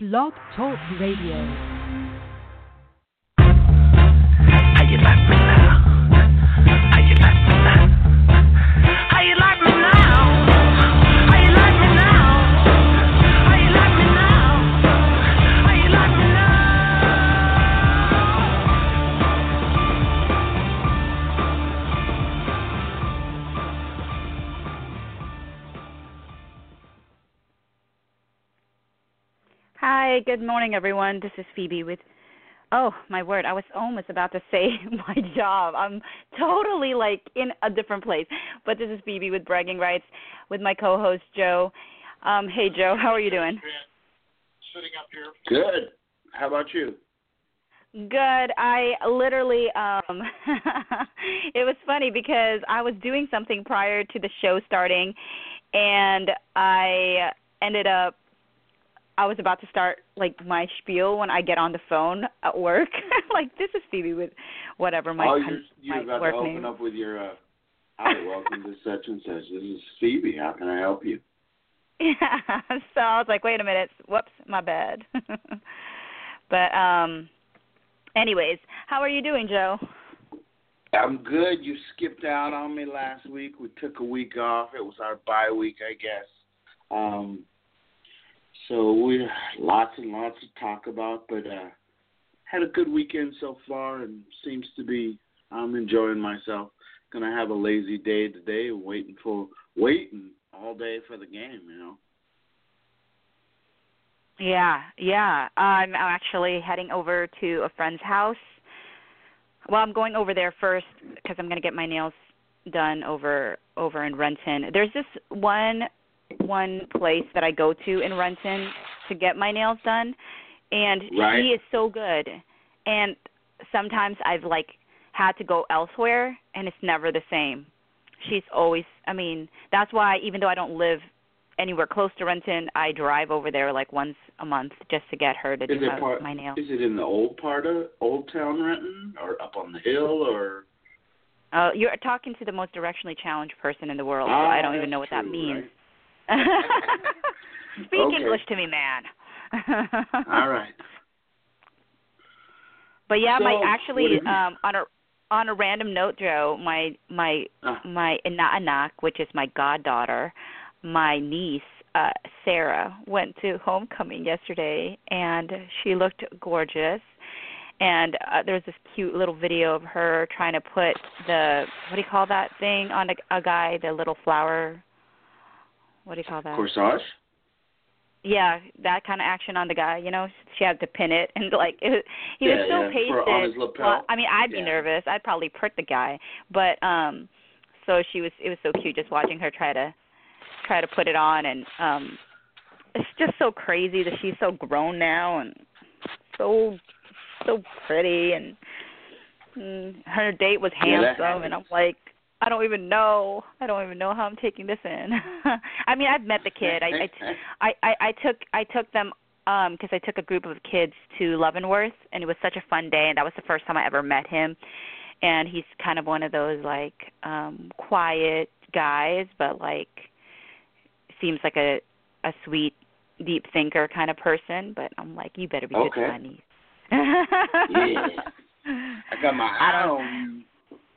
Blog Talk Radio. Hi, good morning, everyone. This is Phoebe with. Oh my word! I was almost about to say my job. I'm totally like in a different place. But this is Phoebe with Bragging Rights, with my co-host Joe. Um, hey Joe, how are you doing? Sitting up here. Good. How about you? Good. I literally um it was funny because I was doing something prior to the show starting and I ended up I was about to start like my spiel when I get on the phone at work. like this is Phoebe with whatever my oh, you're, you're my about work to open name. up with your uh, hi, welcome to such and such. This is Phoebe. How can I help you? Yeah. So I was like, wait a minute. Whoops, my bad. but um anyways, how are you doing, Joe? I'm good. You skipped out on me last week. We took a week off. It was our bye week, I guess. Um, so we lots and lots to talk about, but uh, had a good weekend so far, and seems to be I'm enjoying myself. Gonna have a lazy day today, waiting for waiting all day for the game. You know. Yeah, yeah. I'm actually heading over to a friend's house. Well, I'm going over there first because I'm going to get my nails done over over in Renton. There's this one one place that I go to in Renton to get my nails done, and Right. she is so good. And sometimes I've like had to go elsewhere, and it's never the same. She's always. I mean, that's why even though I don't live anywhere close to Renton, I drive over there like once a month just to get her to Is do my, part? my nails. Is it in the old part of Old Town Renton, or up on the hill, or? Uh, you're talking to the most directionally challenged person in the world, so Ah, I don't even know what that means. right? Speak Okay. English to me, man. All right. But yeah, my So, what actually um on a on a random note, Joe, my my Ah. my Inaanak, which is my goddaughter, my niece, uh Sarah, went to homecoming yesterday and she looked gorgeous. And uh, there's this cute little video of her trying to put the what do you call that thing on a, a guy, the little flower. What do you call that? Corsage. yeah, that kind of action on the guy. You know, she had to pin it, and like it, he Yeah, was so yeah, patient. for- on his lapel? Well, I mean, I'd be Yeah. nervous. I'd probably prick the guy, but um, so she was. It was so cute just watching her try to try to put it on, and um, it's just so crazy that she's so grown now and so so pretty, and mm, her date was handsome, and I'm like. I don't even know. I don't even know how I'm taking this in. I mean, I've met the kid. I, I t- I, I I took I took them um because I took a group of kids to Leavenworth and it was such a fun day and that was the first time I ever met him and he's kind of one of those like um quiet guys but like seems like a a sweet deep thinker kind of person but I'm like you better be good to my niece. Yeah. I got my I eye don't- on you.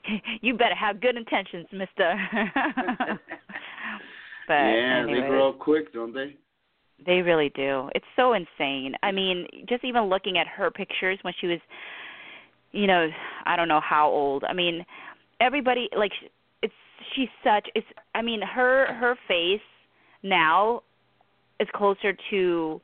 you better have good intentions, mister. but yeah, anyways. they grow up quick, don't they? They really do. It's so insane. I mean, just even looking at her pictures when she was, you know, I don't know how old. I mean, everybody like it's she's such. It's I mean her her face now is closer to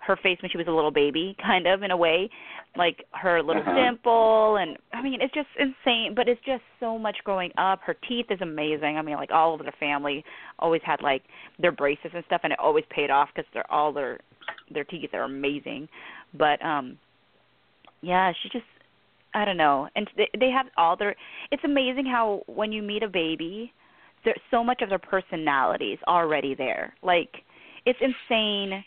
her face when she was a little baby, kind of in a way, like her little Uh-huh. dimple, and I mean it's just insane. But it's just so much growing up. Her teeth is amazing. I mean, like all of their family always had like their braces and stuff, and it always paid off because they're all their their teeth are amazing. But um, yeah, she just I don't know, and they they have all their. It's amazing how when you meet a baby, there's so much of their personalities already there. Like it's insane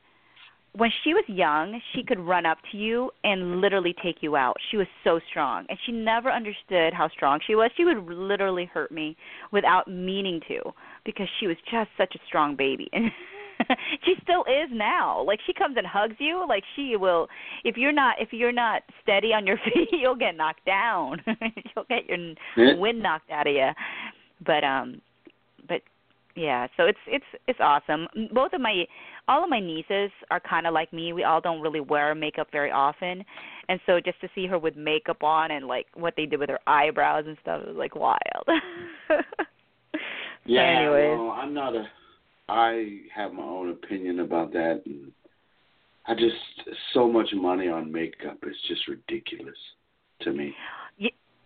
when she was young, she could run up to you and literally take you out. She was so strong, and she never understood how strong she was. She would literally hurt me without meaning to because she was just such a strong baby. And she still is now. Like she comes and hugs you. Like she will. If you're not if you're not steady on your feet, you'll get knocked down. you'll get your wind knocked out of you. But um, yeah. So it's it's it's awesome. Both of my all of my nieces are kind of like me. We all don't really wear makeup very often, and so just to see her with makeup on and like what they did with her eyebrows and stuff it was like wild. Yeah, anyways. well, I'm not a. I have my own opinion about that, and I just so much money on makeup is just ridiculous to me.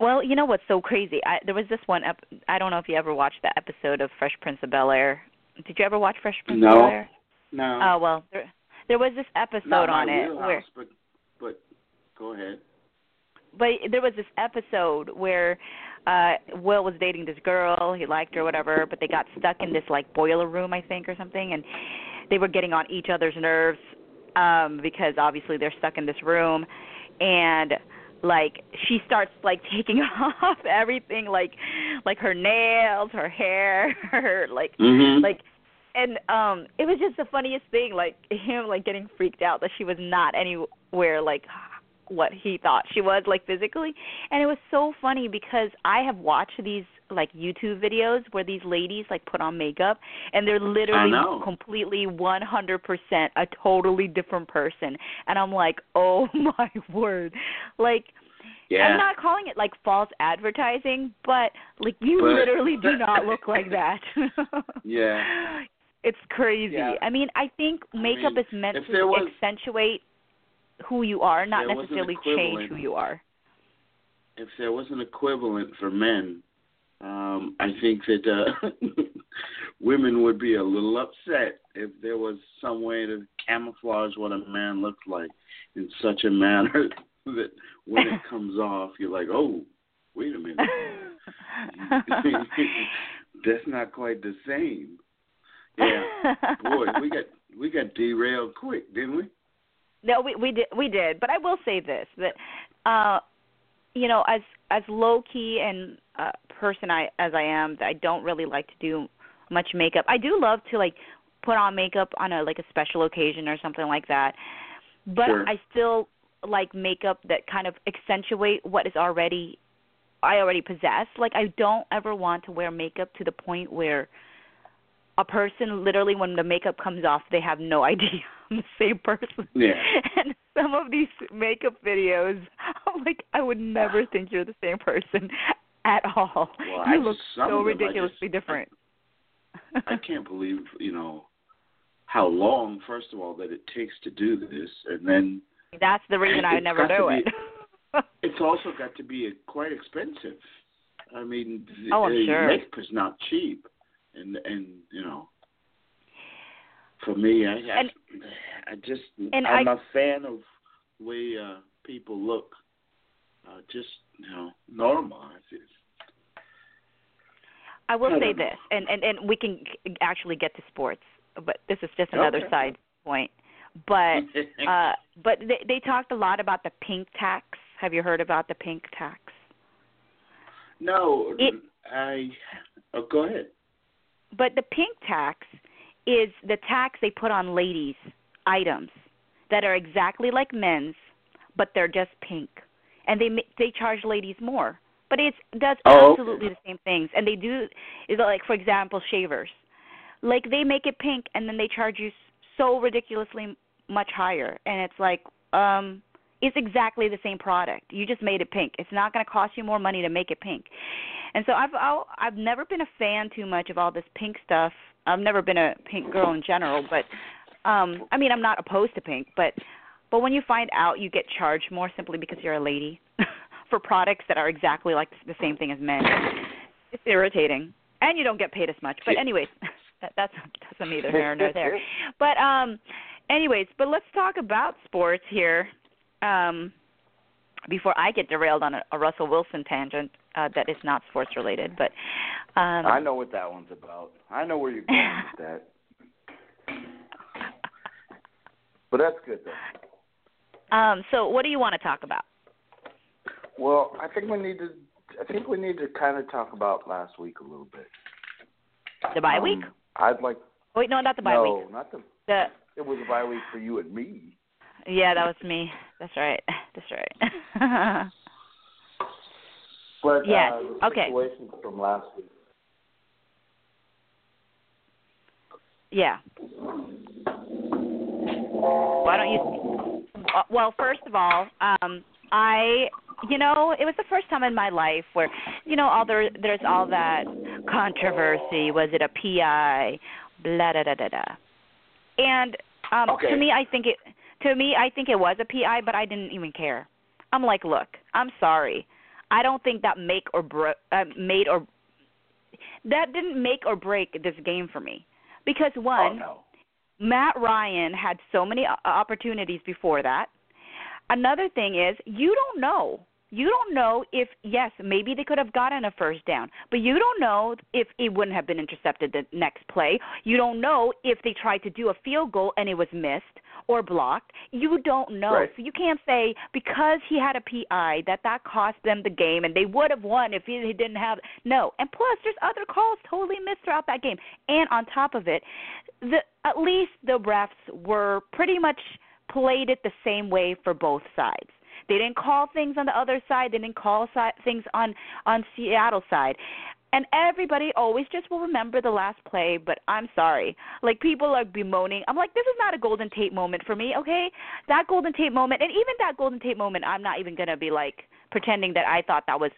Well, you know what's so crazy? I there was this one ep- I don't know if you ever watched that episode of Fresh Prince of Bel Air. Did you ever watch Fresh Prince No. of Bel Air? No, No. Oh well, there there was this episode not on it wheelhouse, where but but go ahead. but there was this episode where uh Will was dating this girl, he liked her or whatever, but they got stuck in this like boiler room I think or something and they were getting on each other's nerves um because obviously they're stuck in this room and like she starts like taking off everything like like her nails, her hair, her like Mm-hmm. like and um it was just the funniest thing like him like getting freaked out that she was not anywhere like what he thought she was like physically and it was so funny because i have watched these like youtube videos where these ladies like put on makeup and they're literally completely 100% a totally different person and i'm like oh my word like yeah. I'm not calling it like false advertising, but like you But- literally do not look like that. Yeah. It's crazy. Yeah. I mean, I think I makeup mean, is meant to was- accentuate who you are, not there was an necessarily change who you are. if there was an equivalent for men, um, I think that uh, women would be a little upset if there was some way to camouflage what a man looks like in such a manner that when it comes off, you're like, oh, wait a minute, that's not quite the same. Yeah, boy, we got we got derailed quick, didn't we? No, we we did we did, but I will say this that uh you know, as as low key and uh person I as I am, I don't really like to do much makeup. I do love to like put on makeup on a like a special occasion or something like that. But Sure. I still like makeup that kind of accentuate what is already I already possess. Like I don't ever want to wear makeup to the point where a person literally when the makeup comes off they have no idea I'm the same person. Yeah. Some of these makeup videos, I'm like, I would never think you're the same person at all. Well, you I look just- so I ridiculously just- different. I can't believe, you know, how long, first of all, that it takes to do this, and then That's the reason I It's never do be- it. it's also got to be quite expensive. I mean, the, Oh, I'm sure. makeup is not cheap, and and you know, for me, I I, And- I just and I'm I- a fan of the way uh, people look, uh, just you know, normal. It's, I will I say know. this, and and and we can actually get to sports, but this is just another Okay. side point. But uh but they they talked a lot about the pink tax. Have you heard about the pink tax? no, it- I. Oh, go ahead. But the pink tax is the tax they put on ladies' items that are exactly like men's, but they're just pink, and they they charge ladies more. But it's does Oh, okay. absolutely the same things, and they do is like for example shavers, like they make it pink and then they charge you so ridiculously much higher, and it's like um it's exactly the same product. You just made it pink. It's not going to cost you more money to make it pink. And so I've I'll, I've never been a fan too much of all this pink stuff. I've never been a pink girl in general, but um I mean I'm not opposed to pink, but but when you find out you get charged more simply because you're a lady for products that are exactly like the same thing as men, it's irritating. And you don't get paid as much. But anyways, that, that's that's neither here nor there. But um anyways, but let's talk about sports here. Um before I get derailed on a, a Russell Wilson tangent uh, that is not sports related, but um, I know what that one's about. I know where you're going with that. But that's good though. Um, so what do you want to talk about? Well, I think we need to. I think we need to kind of talk about last week a little bit. The bye Um, week? I'd like. Wait, no, not the bye no, week. not the. The It was a bye week for you and me. yeah, that was me. That's right. That's right. But Yes, uh, okay. from last week. yeah. Why don't you? uh, Well, first of all, um, I, you know, it was the first time in my life where, you know, all there, there's all that controversy. Was it a PI? Blah da da da da. And um, Okay. to me, I think it. To me, I think it was a PI, but I didn't even care. I'm like, look, I'm sorry. I don't think that make or bro- uh, made or that didn't make or break this game for me because Oh one, no. Matt Ryan had so many o- opportunities before that. Another thing is you don't know. You don't know if yes, maybe they could have gotten a first down, but you don't know if it wouldn't have been intercepted the next play. You don't know if they tried to do a field goal and it was missed or blocked. You don't know. Right. So you can't say because he had a PI that that cost them the game and they would have won if he he didn't have no. And plus there's other calls totally missed throughout that game. And on top of it, the at least the refs were pretty much played it the same way for both sides. They didn't call things on the other side. They didn't call si- things on on Seattle side. And everybody always just will remember the last play, but I'm sorry. Like people are bemoaning. I'm like, this is not a Golden Tate moment for me, okay? That Golden Tate moment, and even that Golden Tate moment, I'm not even gonna be like pretending that I thought that was.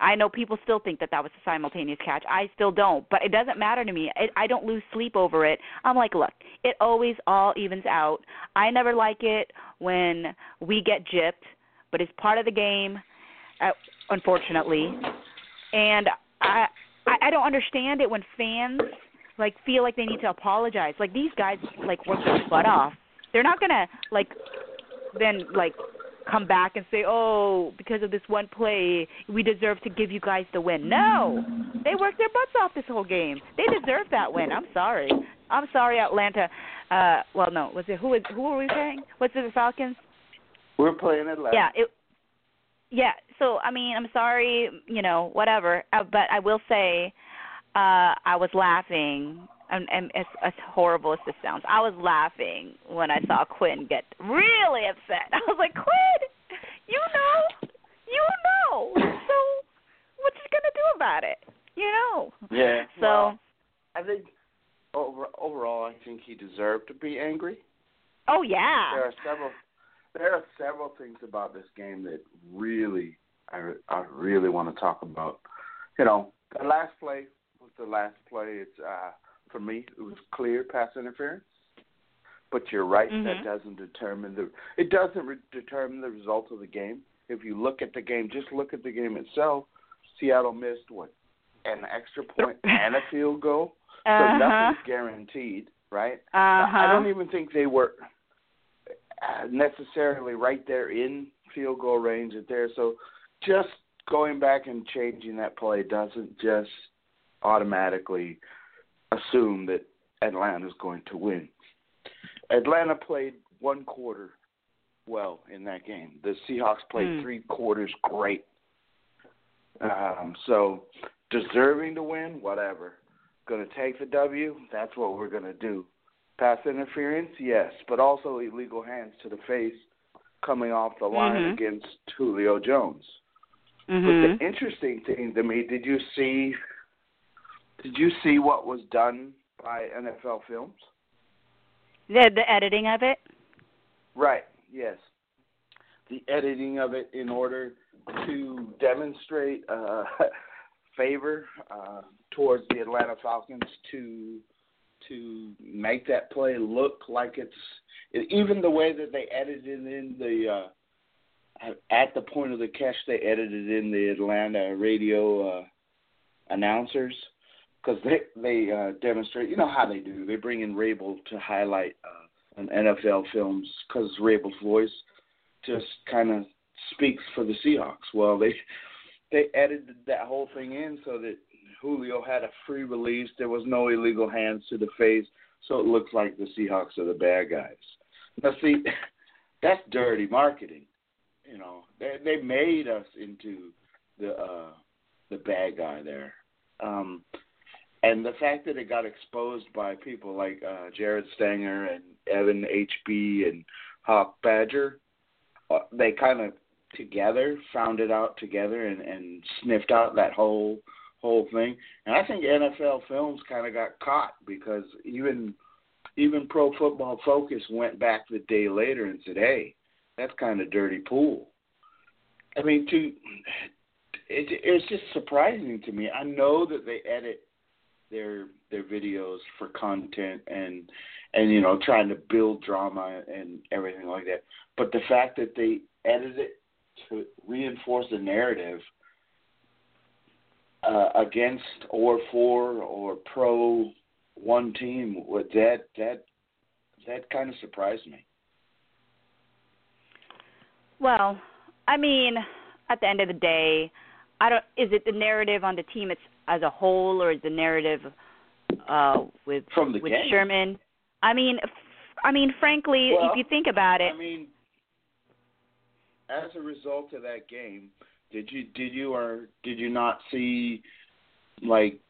I know people still think that that was a simultaneous catch. I still don't, but it doesn't matter to me. I don't lose sleep over it. I'm like, look, it always all evens out. I never like it when we get gypped, but it's part of the game, uh, unfortunately. And I, I I don't understand it when fans like feel like they need to apologize. Like these guys like work their butt off. They're not gonna like then like come back and say, "Oh, because of this one play, we deserve to give you guys the win." No, they worked their butts off this whole game. They deserve that win. I'm sorry. I'm sorry, Atlanta. Uh, well, no, was it who? Was, who were we playing? Was it the Falcons? We're playing Atlanta. Yeah, it. Yeah, so I mean, I'm sorry, you know, whatever. Uh, but I will say, uh, I was laughing, and, and as, as horrible as this sounds, I was laughing when I saw Quinn get really upset. I was like, Quinn, you know, you know. So what you gonna do about it? You know. Yeah. So well, I think over overall, I think he deserved to be angry. oh yeah. There are several. There are several things about this game that really, I, I really want to talk about. You know, the last play was the last play. It's uh, for me, it was clear pass interference. But you're right. Mhm. That doesn't determine the. It doesn't re- determine the result of the game. If you look at the game, just look at the game itself. Seattle missed what an extra point and a field goal. So Uh-huh. nothing's guaranteed, right? Uh-huh. I don't even think they were necessarily right there in field goal range at there. So just going back and changing that play doesn't just automatically assume that Atlanta's going to win. Atlanta played one quarter well in that game. The Seahawks played Hmm. three quarters great. Um, so deserving to win, whatever. Going to take the W, that's what we're going to do. Pass interference, yes, but also illegal hands to the face coming off the line Mhm. against Julio Jones. Mhm. But the interesting thing to me, did you see? Did you see what was done by NFL Films? The the editing of it. Right. Yes. The editing of it in order to demonstrate uh, favor uh, towards the Atlanta Falcons to to make that play look like it's even the way that they edited in the uh, at- the point of the catch they edited in the Atlanta radio uh, announcers because they they uh, demonstrate you know how they do they bring in Raible to highlight uh, an NFL films because Raible's voice just kind of speaks for the Seahawks. Well, they they edited that whole thing in so that Julio had a free release. There was no illegal hands to the face, so it looks like the Seahawks are the bad guys. Now, see, that's dirty marketing. You know, they they made us into the uh the bad guy there. Um and the fact that it got exposed by people like uh, Jared Stanger and Evan HB and Hawk Badger, uh, they kind of together found it out together and, and sniffed out that whole whole thing. And I think NFL Films kind of got caught because even even Pro Football Focus went back the day later and said, "Hey, that's kind of dirty pool." I mean, to it, it's just surprising to me. I know that they edit their their videos for content and and you know trying to build drama and everything like that. But the fact that they edit it to reinforce the narrative uh, against or for or pro one team, with that that that kind of surprised me. Well, I mean, at the end of the day, I don't. Is it the narrative on the team it's, as a whole, or is the narrative uh, with with game. Sherman? I mean, f- I mean, frankly, Well, if you think about it, I mean, as a result of that game, did you did you or did you not see like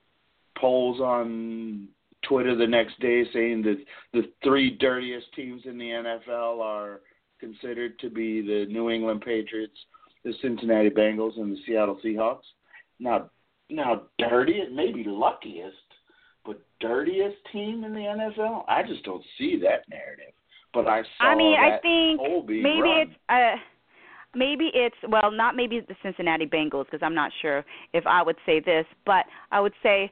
polls on Twitter the next day saying that the three dirtiest teams in the NFL are considered to be the New England Patriots, the Cincinnati Bengals, and the Seattle Seahawks? Now, now dirty, maybe luckiest, but dirtiest team in the NFL? I just don't see that narrative. But I saw I mean, I think maybe run. it's uh maybe it's well, not maybe the Cincinnati Bengals because I'm not sure if I would say this, but I would say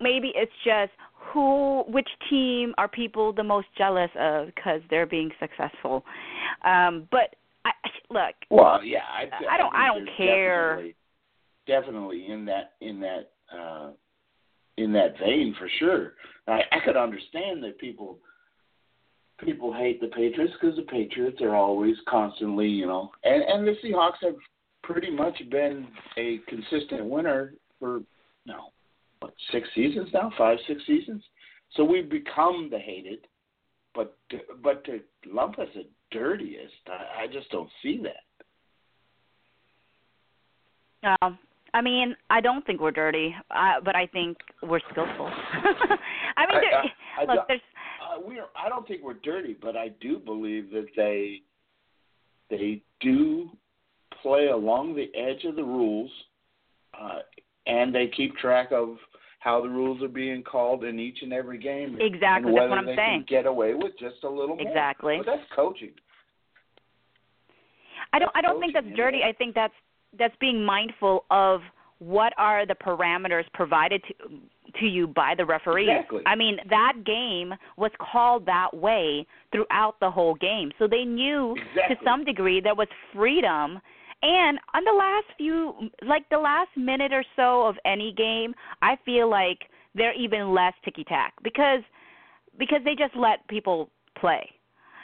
maybe it's just who which team are people the most jealous of because they're being successful. Um but I look, Well, yeah, I, I don't- think I don't care. Definitely, definitely in that in that uh, in that vein for sure. I, I could understand that people people hate the Patriots because the Patriots are always constantly, you know, and and the Seahawks have pretty much been a consistent winner for no what six seasons now, five six seasons. So we've become the hated, but but to lump us the dirtiest, I, I just don't see that. um I mean, I don't think we're dirty, uh, but I think we're skillful. I mean, there, I- I look, there's we are, I don't think we're dirty, but I do believe that they they do play along the edge of the rules, uh, and they keep track of how the rules are being called in each and every game. Exactly, that's what I'm they saying. Can get away with just a little more. Exactly. But that's coaching. I don't I don't think that's dirty. I think that's that's being mindful of what are the parameters provided to to you by the referee. Exactly. I mean, that game was called that way throughout the whole game. So they knew Exactly. to some degree there was freedom and on the last few like the last minute or so of any game, I feel like they're even less ticky tack because because they just let people play.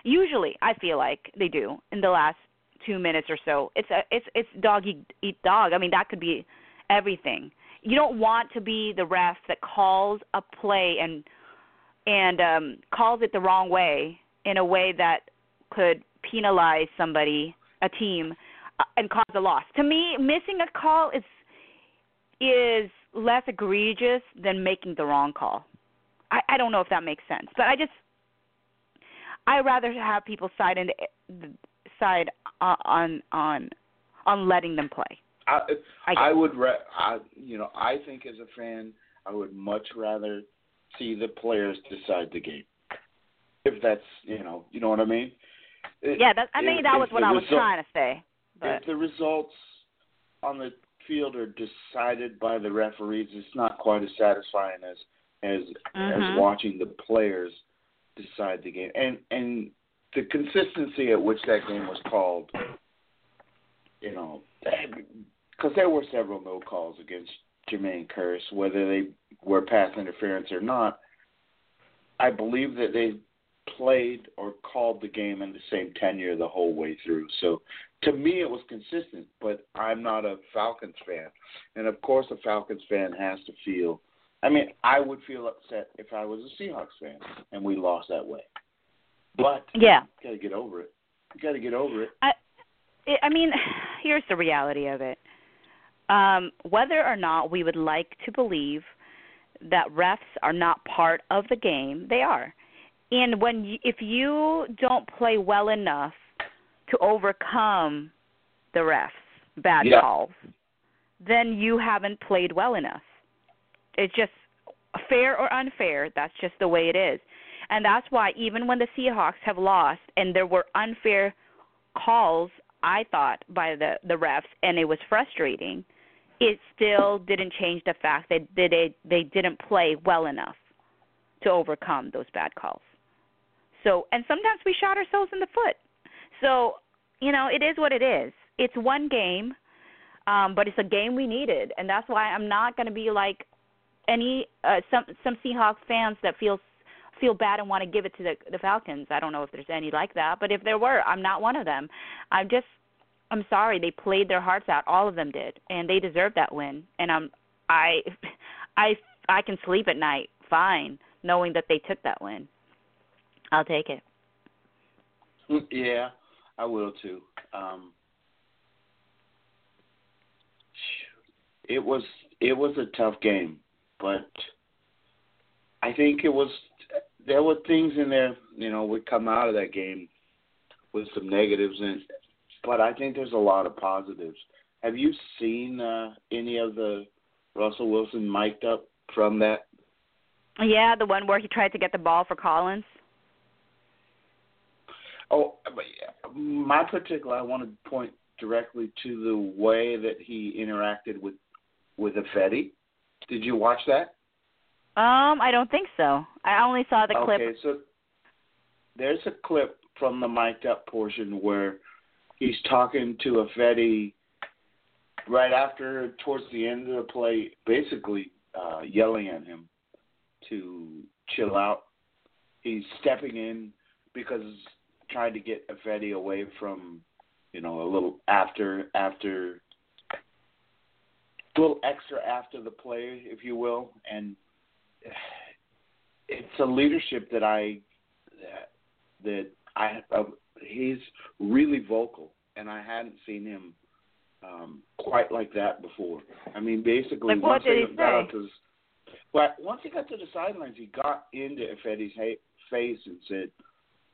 Usually, I feel like they do in the last two minutes or so. It's a it's it's dog eat, eat dog. I mean, that could be everything. You don't want to be the ref that calls a play and and um calls it the wrong way in a way that could penalize somebody, a team, uh, and cause a loss. To me, missing a call is is less egregious than making the wrong call. I, I don't know if that makes sense, but I just I rather have people side in side on on on on letting them play. I, I I would, ra- I, you know, I think as a fan, I would much rather see the players decide the game. If that's, you know, you know what I mean. It- Yeah, that I if- mean that was what I was result- trying to say. But If the results on the field are decided by the referees, it's not quite as satisfying as as Mhm. as watching the players decide the game. And and the consistency at which that game was called, you know, because there were several no calls against Jermaine Kearse, whether they were pass interference or not. I believe that they played or called the game in the same tenure the whole way through. So to me, it was consistent. But I'm not a Falcons fan, and of course, a Falcons fan has to feel. I mean, I would feel upset if I was a Seahawks fan and we lost that way. But yeah, got to get over it. You got to get over it. I I mean, here's the reality of it. Um, whether or not we would like to believe that refs are not part of the game. They are. And when you, if you don't play well enough to overcome the refs bad Yeah. calls, then you haven't played well enough. It's just fair or unfair, that's just the way it is. And that's why even when the Seahawks have lost and there were unfair calls, I thought by the the refs and it was frustrating, it still didn't change the fact that they they, they didn't play well enough to overcome those bad calls. So, and sometimes we shot ourselves in the foot. So, you know, it is what it is. It's one game, um, but it's a game we needed, and that's why I'm not going to be like any uh, some some Seahawks fans that feel feel bad and want to give it to the the Falcons. I don't know if there's any like that, but if there were, I'm not one of them. I'm just I'm sorry they played their hearts out. All of them did, and they deserve that win. And I'm I I I can sleep at night fine knowing that they took that win. I'll take it. Yeah, I will too. Um, it was it was a tough game, but I think it was there were things in there. You know, we come out of that game with some negatives, and but I think there's a lot of positives. Have you seen uh, any of the Russell Wilson mic'd up from that? Yeah, the one where he tried to get the ball for Collins. Oh, but yeah, my particular, I want to point directly to the way that he interacted with with Ifedi. Did you watch that? Um, I don't think so. I only saw the clip. Okay, so there's a clip from the mic'd up portion where he's talking to Ifedi right after, towards the end of the play, basically uh, yelling at him to chill out. He's stepping in because trying to get Ifedi away from, you know, a little after after a little extra after the play, if you will, and it's a leadership that I that, that I uh, he's really vocal, and I hadn't seen him um, quite like that before. I mean, basically, Like, what once he got to, but once he got to the sidelines, he got into Ifedi's ha- face and said,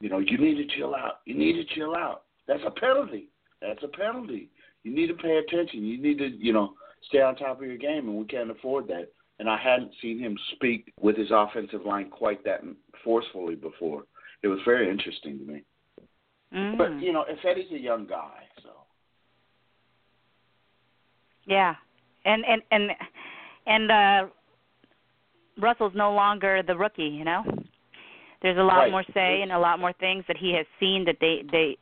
"You know, you need to chill out. You need to chill out. That's a penalty. That's a penalty. You need to pay attention. You need to, you know, stay on top of your game, and we can't afford that." And I hadn't seen him speak with his offensive line quite that forcefully before. It was very interesting to me. Mm. But you know, Ifedi's a young guy, so Yeah, and and and and uh Russell's no longer the rookie. You know, there's a lot Right. more say and a lot more things that he has seen that they they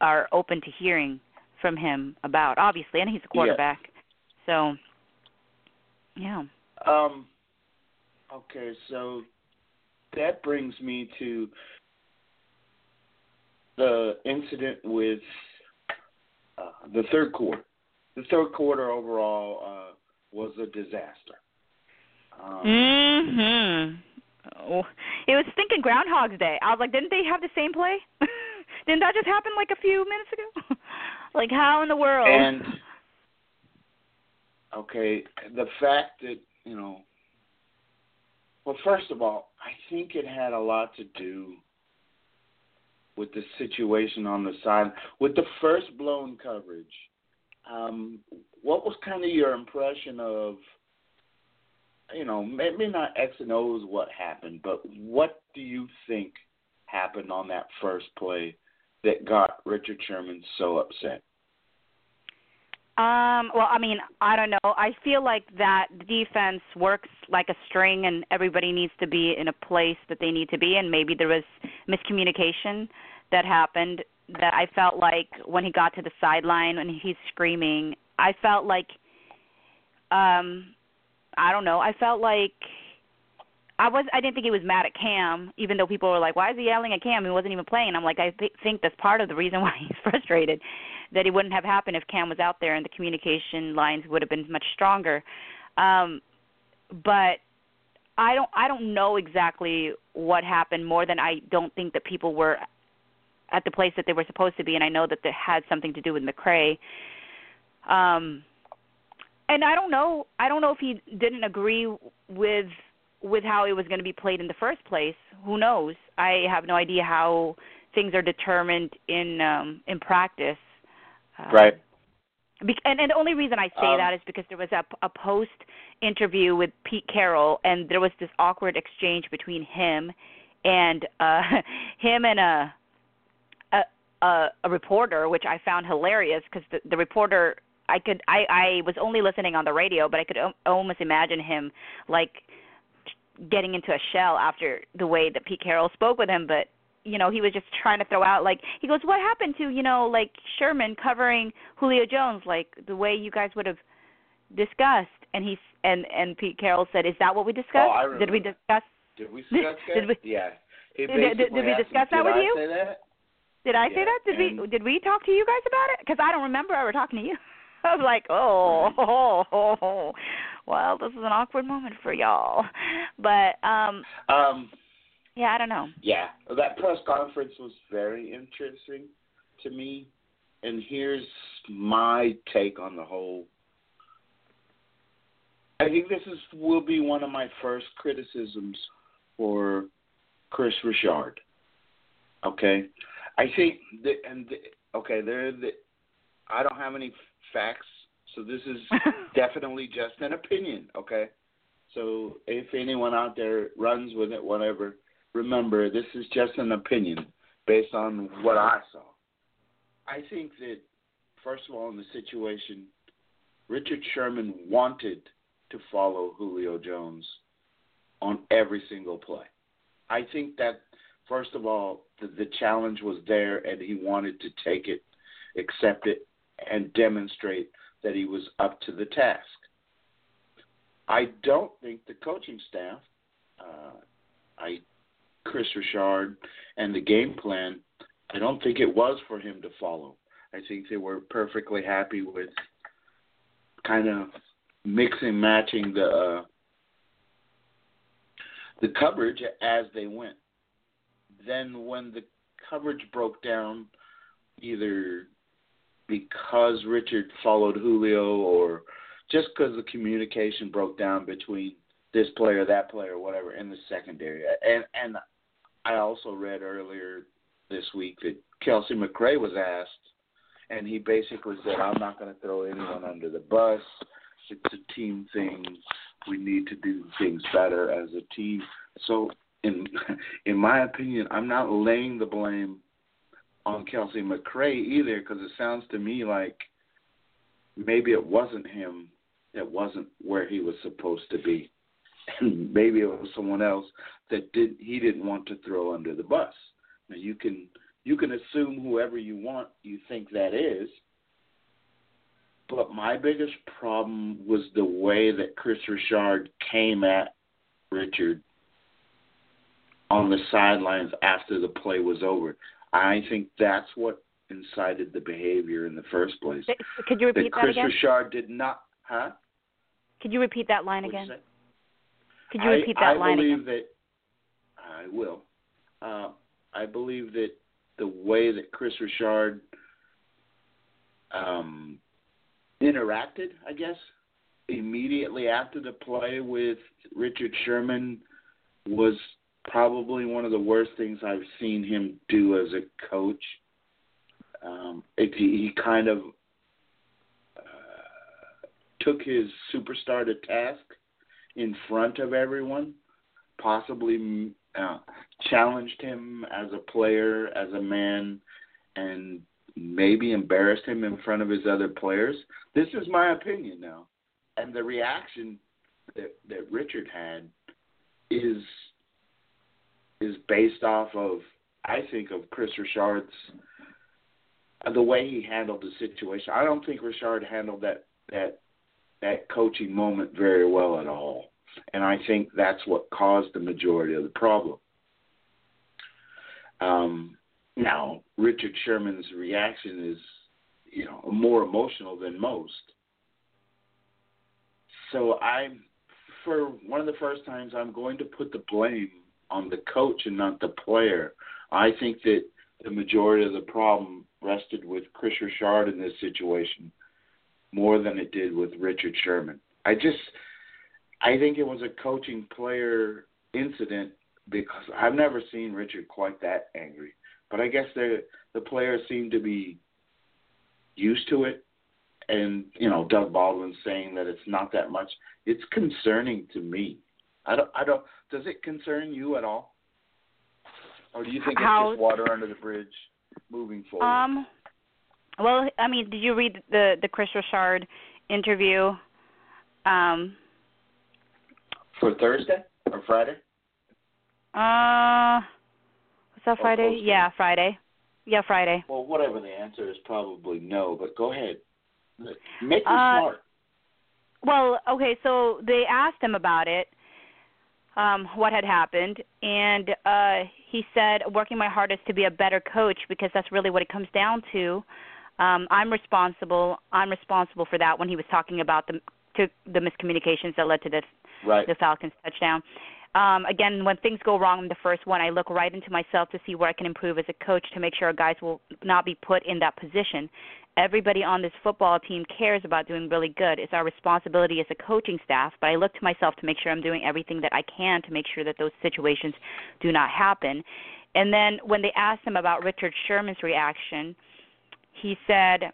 are open to hearing from him about. Obviously, and he's a quarterback, so yeah. Um, okay, so that brings me to the incident with uh, the third quarter. The third quarter overall uh, was a disaster. Um, Mhm. Oh, it was thinking Groundhog's Day. I was like, didn't they have the same play? didn't that just happen like a few minutes ago? like, how in the world? And okay, the fact that you know, well, first of all, I think it had a lot to do with the situation on the side with the first blown coverage. Um, what was kind of your impression of? You know, maybe not X and O's what happened, but what do you think happened on that first play that got Richard Sherman so upset? Um, well, I mean, I don't know. I feel like that defense works like a string and everybody needs to be in a place that they need to be and maybe there was miscommunication that happened that I felt like when he got to the sideline when he's screaming, I felt like um I don't know. I felt like I was I didn't think he was mad at Cam even though people were like, "Why is he yelling at Cam? He wasn't even playing." I'm like, I th- think that's part of the reason why he's frustrated that it wouldn't have happened if Cam was out there and the communication lines would have been much stronger. Um but I don't I don't know exactly what happened more than I don't think that people were at the place that they were supposed to be and I know that that had something to do with McCray. Um and I don't know. I don't know if he didn't agree with with how it was going to be played in the first place. Who knows? I have no idea how things are determined in um in practice. Um, Right. Be- and, and the only reason I say Um, that is because there was a, a post interview with Pete Carroll, and there was this awkward exchange between him and uh him and a a a, a reporter, which I found hilarious because the, the reporter I could I I was only listening on the radio, but I could al- almost imagine him like getting into a shell after the way that Pete Carroll spoke with him, but you know, he was just trying to throw out like he goes, "What happened to, you know, like Sherman covering Julio Jones like the way you guys would have discussed?" And he's and and Pete Carroll said, "Is that what we discussed? Oh, I Did we discuss Did we discuss that? Did we- yeah. Did- did- we discuss that with I you?" Say that? Did I say that? Did we did we talk to you guys about it? Because I don't remember ever talking to you. I was like, oh, oh, oh, oh, well, this is an awkward moment for y'all. But um, Um. Yeah, I don't know. Yeah, that press conference was very interesting to me, and here's my take on the whole. I think this is will be one of my first criticisms for Kris Richard. Okay, I think that, and the, okay, there. The, I don't have any facts, so this is definitely just an opinion, okay? So if anyone out there runs with it, whatever, remember this is just an opinion based on what I saw. I think that first of all in the situation, Richard Sherman wanted to follow Julio Jones on every single play. I think that first of all the, the challenge was there and he wanted to take it, accept it, and demonstrate that he was up to the task. I don't think the coaching staff, uh, I, Kris Richard, and the game plan, I don't think it was for him to follow. I think they were perfectly happy with kind of mixing, matching the uh, the coverage as they went. Then when the coverage broke down, either because Richard followed Julio or just because the communication broke down between this player, that player, whatever, in the secondary. And and I also read earlier this week that Kelcie McCray was asked, and he basically said, "I'm not going to throw anyone under the bus. It's a team thing. We need to do things better as a team." So, in in my opinion, I'm not laying the blame on Kelcie McCray either, because it sounds to me like maybe it wasn't him that wasn't where he was supposed to be. And maybe it was someone else that did he didn't want to throw under the bus. Now you can you can assume whoever you want you think that is. But my biggest problem was the way that Kris Richard came at Richard on the sidelines after the play was over. I think that's what incited the behavior in the first place. Could you repeat that that Kris again? Richard did not, huh? Could you repeat that line What'd again? Could you repeat that I, line I believe that I will. Uh, I believe that the way that Kris Richard um, interacted, I guess, immediately after the play with Richard Sherman was probably one of the worst things I've seen him do as a coach. Um, it, he, kind of uh, took his superstar to task in front of everyone, possibly challenged him as a player, as a man, and maybe embarrassed him in front of his other players. This is my opinion now, and the reaction that that Richard had is is based off of I think of Kris Richard's uh, the way he handled the situation. I don't think Richard handled that that that coaching moment very well at all. And I think that's what caused the majority of the problem. Um, now, Richard Sherman's reaction is, you know, more emotional than most. So I'm, for one of the first times, I'm going to put the blame on the coach and not the player. I think that the majority of the problem rested with Kris Richard in this situation more than it did with Richard Sherman. I just I think it was a coaching player incident because I've never seen Richard quite that angry. But I guess the the players seem to be used to it and you know Doug Baldwin saying that it's not that much. It's concerning to me. I don't. I don't. Does it concern you at all, or do you think How- it's just water under the bridge moving forward? Um. Well, I mean, did you read the the Kris Richard interview? Um. For Thursday or Friday? Uh. Was that Friday? Yeah, Friday. Yeah, Friday. Well, whatever the answer is, probably no. But go ahead. Make me Uh, smart. Well, okay, so they asked him about it, um, what had happened, and uh he said, "Working my hardest to be a better coach because that's really what it comes down to. Um, I'm responsible. I'm responsible for that." When he was talking about the to the miscommunications that led to the Right. the Falcons touchdown. Um, again, when things go wrong in the first one, I look right into myself to see where I can improve as a coach to make sure our guys will not be put in that position. Everybody on this football team cares about doing really good. It's our responsibility as a coaching staff, but I look to myself to make sure I'm doing everything that I can to make sure that those situations do not happen. And then when they asked him about Richard Sherman's reaction, he said,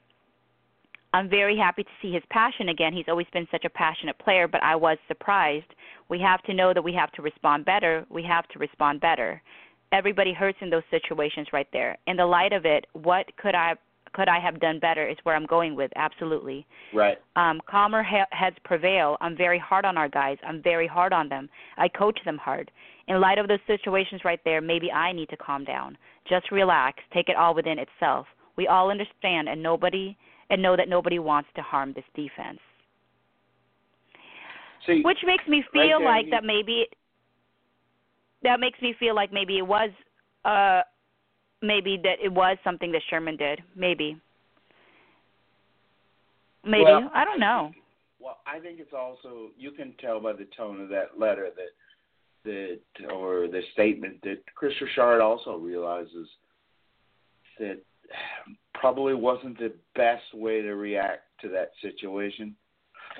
I'm very happy to see his passion again. He's always been such a passionate player, but I was surprised. We have to know that we have to respond better. We have to respond better. Everybody hurts in those situations right there. In the light of it, what could I could I have done better is where I'm going with. Absolutely. Right. Um, calmer he- heads prevail. I'm very hard on our guys. I'm very hard on them. I coach them hard. In light of those situations right there, maybe I need to calm down. Just relax. Take it all within itself. We all understand and nobody and know that nobody wants to harm this defense. See, Which makes me Right feel there, like you- that maybe that makes me feel like maybe it was uh maybe that it was something that Sherman did. Maybe. Maybe. Well, I don't know. Well, I think it's also you can tell by the tone of that letter that that or the statement that Kris Richard also realizes that probably wasn't the best way to react to that situation.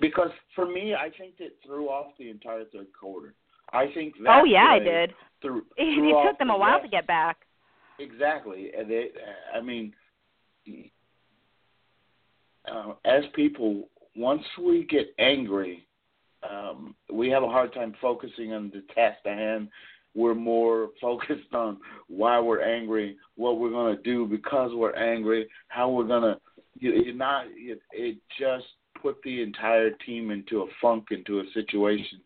Because for me, I think it threw off the entire third quarter. I think that oh yeah, I did. Threw, It, threw it took them the a while to get back. Exactly, and they, I mean, uh, as people, once we get angry, um, we have a hard time focusing on the task at hand. We're more focused on why we're angry, what we're going to do because we're angry, how we're going to. You, you're not. It, it just put the entire team into a funk, into a situation,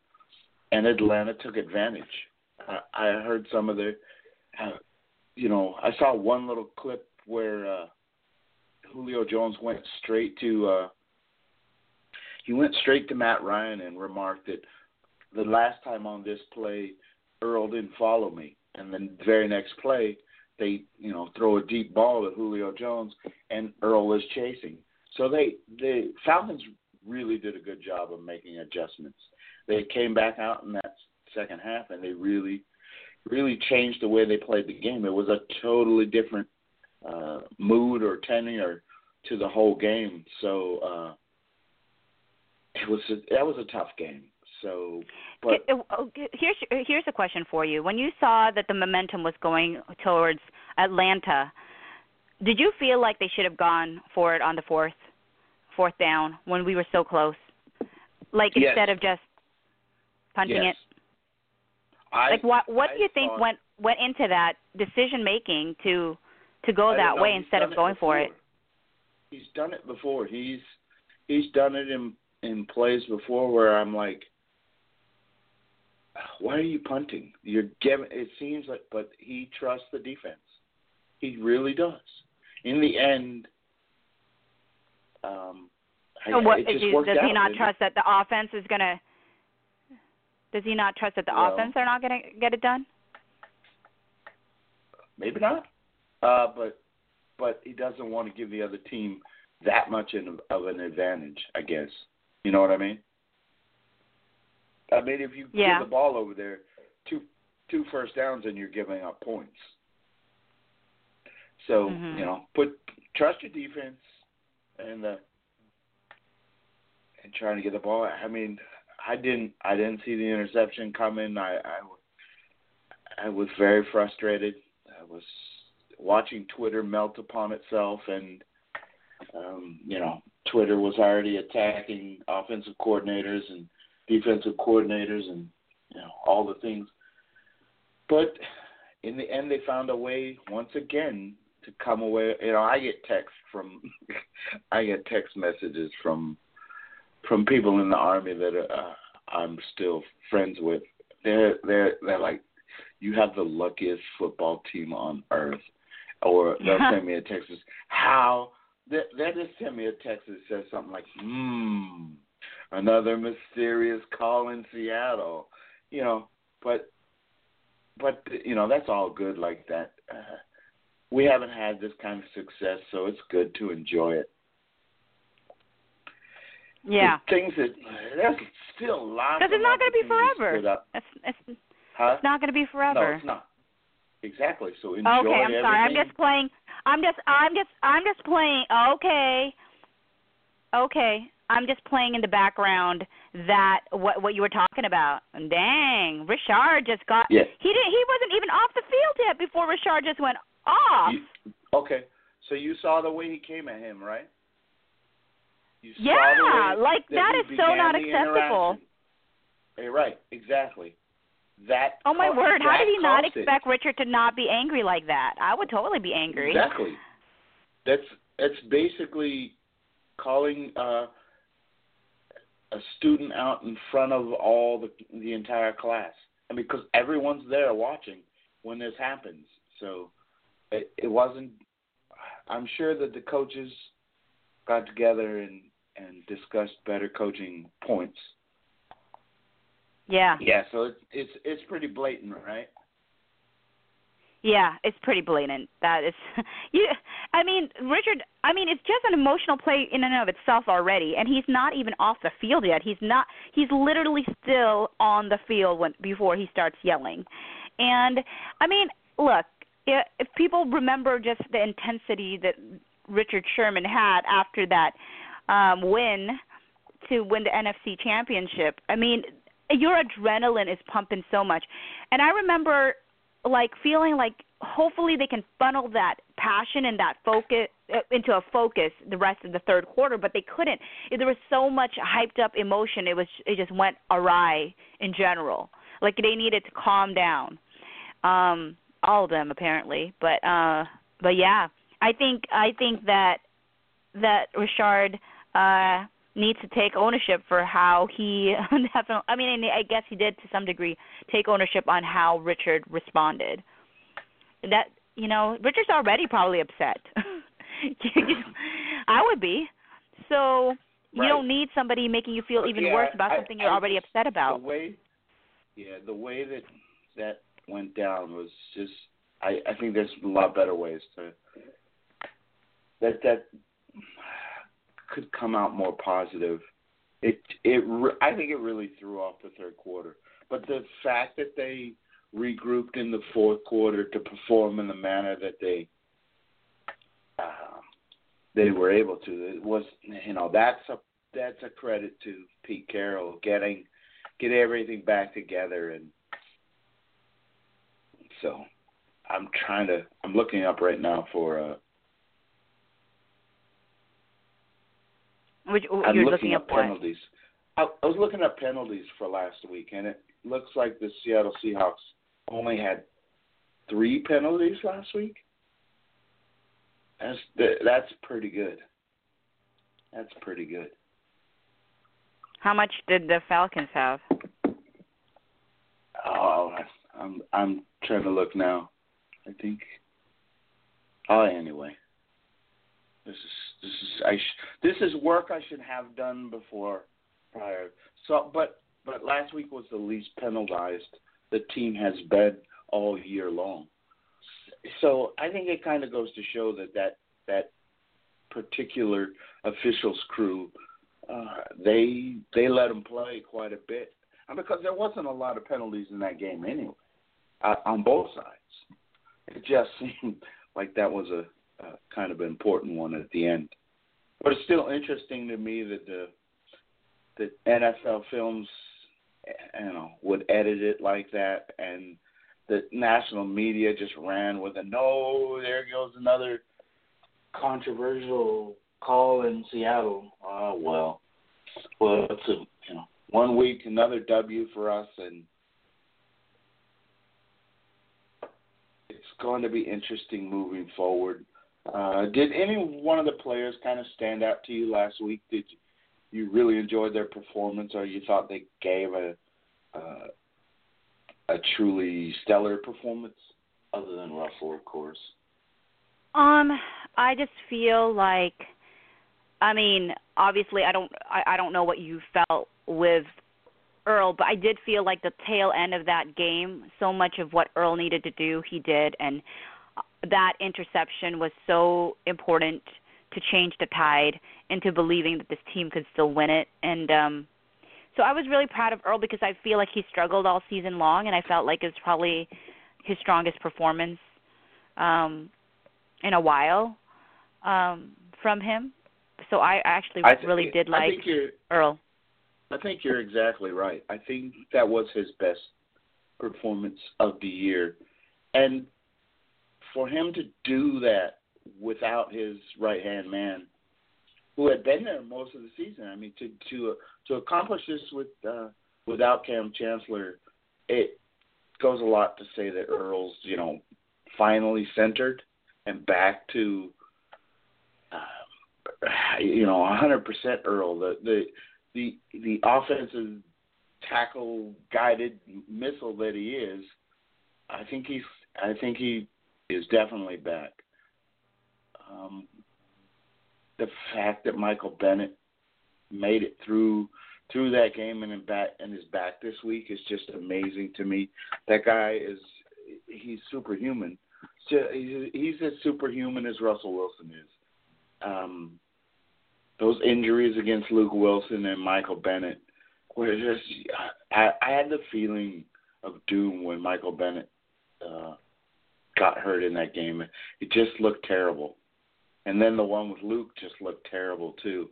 and Atlanta took advantage. I, I heard some of the. Uh, you know, I saw one little clip where uh, Julio Jones went straight to uh, he went straight to Matt Ryan and remarked that the last time on this play, Earl didn't follow me, and then the very next play, they you know throw a deep ball to Julio Jones, and Earl is chasing. So they the Falcons really did a good job of making adjustments. They came back out in that second half, and they really really changed the way they played the game. It was a totally different uh, mood or tenor to the whole game. So uh, it was a, that was a tough game. So, but uh, okay, Here's here's a question for you. When you saw that the momentum was going towards Atlanta, did you feel like they should have gone for it on the fourth fourth down when we were so close? Like Yes. instead of just punching yes, it? I, Like what what I do you think thought- went went into that decision making to to go I that know. way instead of going for it? He's done it before. He's he's done it in in plays before where I'm like, why are you punting? You're giving. It seems like, but he trusts the defense. He really does. In the end, um, I, So what it just worked does he not didn't it? trust that the offense is gonna? Does he not trust that the Well- offense are not gonna get it done? Maybe not. Uh, but but he doesn't want to give the other team that much in, of an advantage. I guess you know what I mean. I mean, if you Yeah. give the ball over there, two two first downs, and you're giving up points. So Mhm. you know, put trust your defense, and uh, and trying to get the ball. I mean, I didn't I didn't see the interception coming. I I, I was very frustrated. I was watching Twitter melt upon itself, and um, you know, Twitter was already attacking offensive coordinators and defensive coordinators, and you know all the things. But in the end, they found a way once again to come away. You know, I get text from, I get text messages from, from people in the army that uh, I'm still friends with. They're they're they're like, you have the luckiest football team on earth, or they'll send me a text. How? They they just send me a text that says something like, hmm, another mysterious call in Seattle. You know, but but you know that's all good like that. Uh, we haven't had this kind of success, so it's good to enjoy it. Yeah. The things that there's still lots. Because it's not going to be forever. It's, it's, huh? it's not going to be forever. No, it's not. Exactly. So enjoy okay, I'm everything. sorry. I'm just playing. I'm just. I'm just. I'm just playing. Okay. Okay. I'm just playing in the background that what what you were talking about. And dang, Richard just got. Yeah. He didn't. He wasn't even off the field yet before Richard just went off. You, okay, so you saw the way he came at him, right? You saw yeah, like that that is so not acceptable. Hey, right, exactly. That. Oh my ca- word! How did he not it. expect Richard to not be angry like that? I would totally be angry. Exactly. That's that's basically calling uh, a student out in front of all the the entire class. I mean, because everyone's there watching when this happens. So it, it wasn't. I'm sure that the coaches got together and and discussed better coaching points. Yeah. Yeah. So it's it's it's pretty blatant, right? Yeah, it's pretty blatant. That is, you. I mean, Richard. I mean, it's just an emotional play in and of itself already, and he's not even off the field yet. He's not. He's literally still on the field when before he starts yelling, and I mean, look. If, people remember just the intensity that Richard Sherman had after that um, win to win the NFC Championship, I mean, your adrenaline is pumping so much, and I remember like feeling like hopefully they can funnel that passion and that focus uh, into a focus the rest of the third quarter but they couldn't. There was so much hyped up emotion. It was it just went awry in general. Like they needed to calm down. Um all of them apparently. But uh but yeah i think i think that that richard uh needs to take ownership for how he definitely I mean I guess he did to some degree take ownership on how Richard responded. That you know, Richard's already probably upset. I would be. So you Right. don't need somebody making you feel even Yeah, worse about I- something you're I already upset about. The way, yeah, the way that that went down was just. I I think there's a lot better ways to. That that could come out more positive. It it I think it really threw off the third quarter. But the fact that they regrouped in the fourth quarter to perform in the manner that they uh, they were able to, it was you know that's a that's a credit to Pete Carroll getting get everything back together and so I'm trying to I'm looking up right now for uh Which I'm you're looking, looking up penalties. I, I was looking up penalties for last week, and it looks like the Seattle Seahawks only had three penalties last week. That's that's pretty good. That's pretty good. How much did the Falcons have? Oh, I'm I'm trying to look now. I think. Oh, anyway. This is this is I sh- this is work I should have done before prior. So, but but last week was the least penalized the team has been all year long. So I think it kind of goes to show that that that particular officials crew uh, they they let them play quite a bit and because there wasn't a lot of penalties in that game anyway uh, on both sides. It just seemed like that was a, kind of important one at the end. But it's still interesting to me that the that NFL films, you know, would edit it like that, and the national media just ran with a no. There goes another controversial call in Seattle. Oh well, well it's a you know one week another W for us, and it's going to be interesting moving forward. Uh, did any one of the players kind of stand out to you last week? Did you really enjoyed their performance, or you thought they gave a uh, a truly stellar performance, other than Russell, of course? Um, I just feel like, I mean, obviously, I don't, I, I don't know what you felt with Earl, but I did feel like the tail end of that game, so much of what Earl needed to do, he did, and that interception was so important to change the tide into believing that this team could still win it. And um so I was really proud of Earl because I feel like he struggled all season long, and I felt like it was probably his strongest performance um in a while um from him. So I actually I th- really did like I think you're, Earl. I think you're exactly right. I think that was his best performance of the year, and for him to do that without his right hand man, who had been there most of the season. I mean, to to to accomplish this with uh, without Kam Chancellor, it goes a lot to say that Earl's you know finally centered and back to uh, you know 100% Earl. The the the the offensive tackle guided missile that he is. I think he's I think he is definitely back. Um, the fact that Michael Bennett made it through through that game and back and is back this week is just amazing to me. That guy is he's superhuman. He's, he's as superhuman as Russell Wilson is. Um, those injuries against Luke Wilson and Michael Bennett were just I, I had the feeling of doom when Michael Bennett uh, got hurt in that game. It just looked terrible. And then the one with Luke just looked terrible too.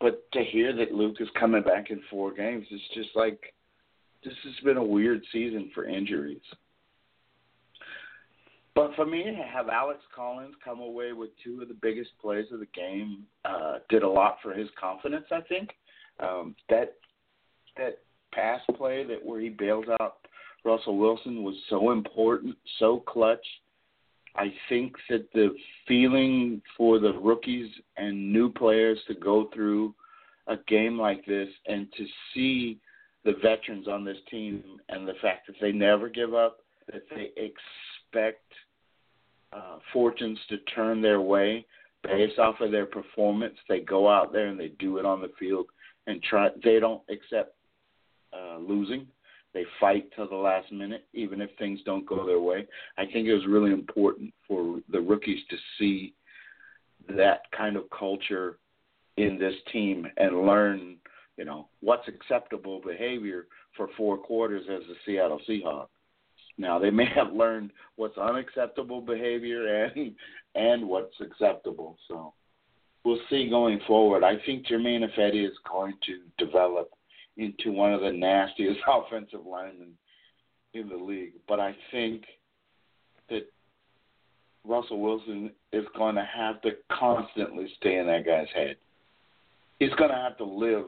But to hear that Luke is coming back in four games, it's just like this has been a weird season for injuries. But for me to have Alex Collins come away with two of the biggest plays of the game uh, did a lot for his confidence. I think um, that that pass play that where he bails out Russell Wilson was so important, so clutch. I think that the feeling for the rookies and new players to go through a game like this and to see the veterans on this team and the fact that they never give up, that they expect uh, fortunes to turn their way based off of their performance. They go out there and they do it on the field and try. They don't accept uh, losing. They fight till the last minute, even if things don't go their way. I think it was really important for the rookies to see that kind of culture in this team and learn, you know, what's acceptable behavior for four quarters as the Seattle Seahawks. Now they may have learned what's unacceptable behavior and and what's acceptable. So we'll see going forward. I think Germain Ifedi is going to develop into one of the nastiest offensive linemen in the league. But I think that Russell Wilson is going to have to constantly stay in that guy's head. He's going to have to live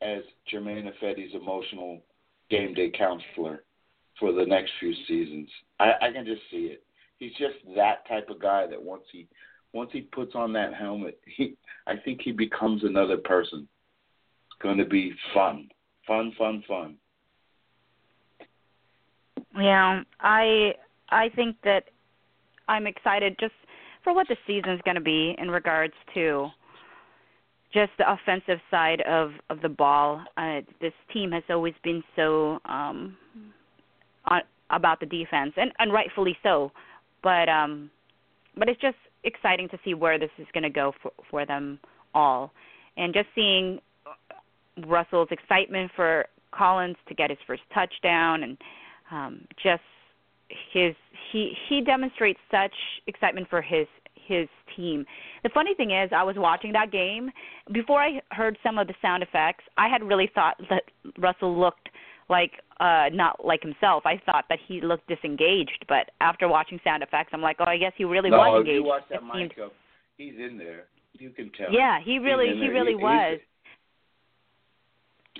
as Germain Ifedi's emotional game day counselor for the next few seasons. I, I can just see it. He's just that type of guy that once he once he puts on that helmet, he I think he becomes another person. It's going to be fun. Fun, fun, fun. Yeah, I I think that I'm excited just for what the season's going to be in regards to just the offensive side of of the ball. Uh, this team has always been so um on, about the defense, and and rightfully so. But um, but it's just exciting to see where this is going to go for for them all, and just seeing Russell's excitement for Collins to get his first touchdown, and um, just his he he demonstrates such excitement for his his team. The funny thing is, I was watching that game before I heard some of the sound effects. I had really thought that Russell looked like uh not like himself. I thought that he looked disengaged, but after watching sound effects, I'm like, oh, I guess he really no, was engaged. you watch that seemed- mic up, he's in there. You can tell. yeah, he really he really He- was.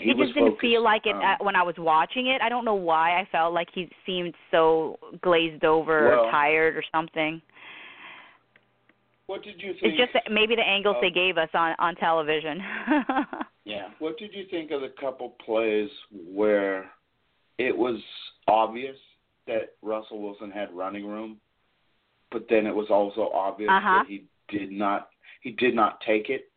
He was just didn't focused. feel like it Um, when I was watching it. I don't know why I felt like he seemed so glazed over Well- or tired or something. What did you think? It's just maybe the angles of- they gave us on on television. Yeah. What did you think of the couple plays where it was obvious that Russell Wilson had running room, but then it was also obvious Uh-huh. that he did not he did not take it.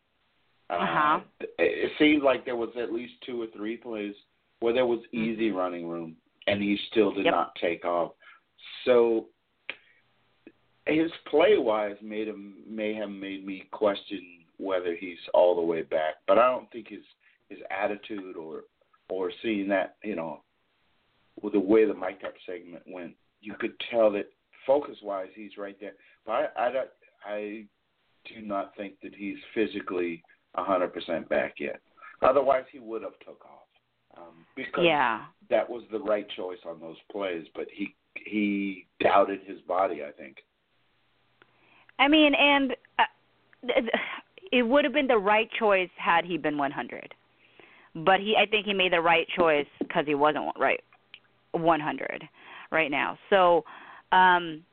Uh-huh. it, it seemed like there was at least two or three plays where there was Mm-hmm. easy running room, and he still did Yep. not take off. So his play wise made him may have made me question whether he's all the way back, but I don't think his his attitude or or seeing that you know with the way the mic up segment went, you could tell that focus wise he's right there. But I I I do not think that he's physically a hundred percent back yet. Otherwise, he would have took off um, because yeah. that was the right choice on those plays. But he he doubted his body. I think. I mean, and uh, it would have been the right choice had he been 100. But he, I think he made the right choice because he wasn't right 100 right now. So, um,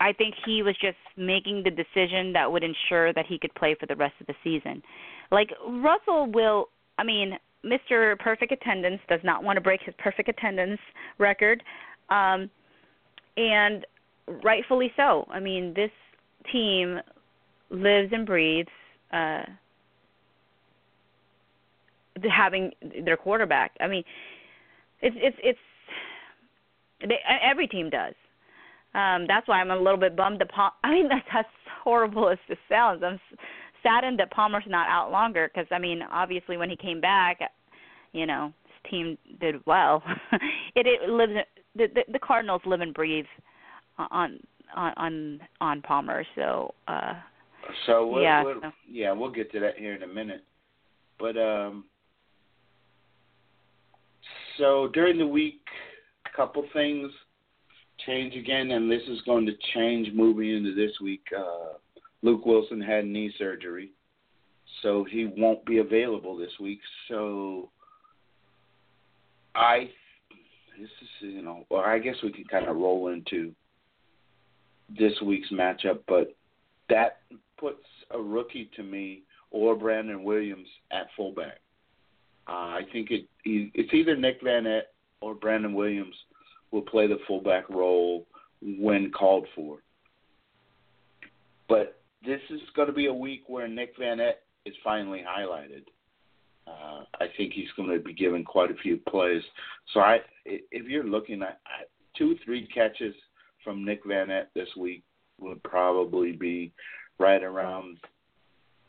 I think he was just making the decision that would ensure that he could play for the rest of the season. Like Russell will, I mean, Mr. Perfect Attendance does not want to break his perfect attendance record, um, and rightfully so. I mean, this team lives and breathes uh having their quarterback. I mean, it's it's it's they, every team does. Um that's why I'm a little bit bummed that Pal- I mean that's as horrible as this sounds. I'm saddened that Palmer's not out longer because I mean obviously when he came back, you know his team did well. it it lives the, the the Cardinals live and breathe on on on on Palmer. So uh So we'll, Yeah, we'll, so- yeah, we'll get to that here in a minute. But um, so during the week, a couple things change again, and this is going to change moving into this week. Uh, Luke Wilson had knee surgery, so he won't be available this week. So I, this is you know, well, I guess we can kind of roll into this week's matchup, but that puts a rookie to me or Brandon Williams at fullback. Uh, I think it it's either Nick Vannett or Brandon Williams will play the fullback role when called for. But this is going to be a week where Nick Vannett is finally highlighted. Uh, I think he's going to be given quite a few plays. So I, if you're looking at two, three catches from Nick Vannett this week, would probably be right around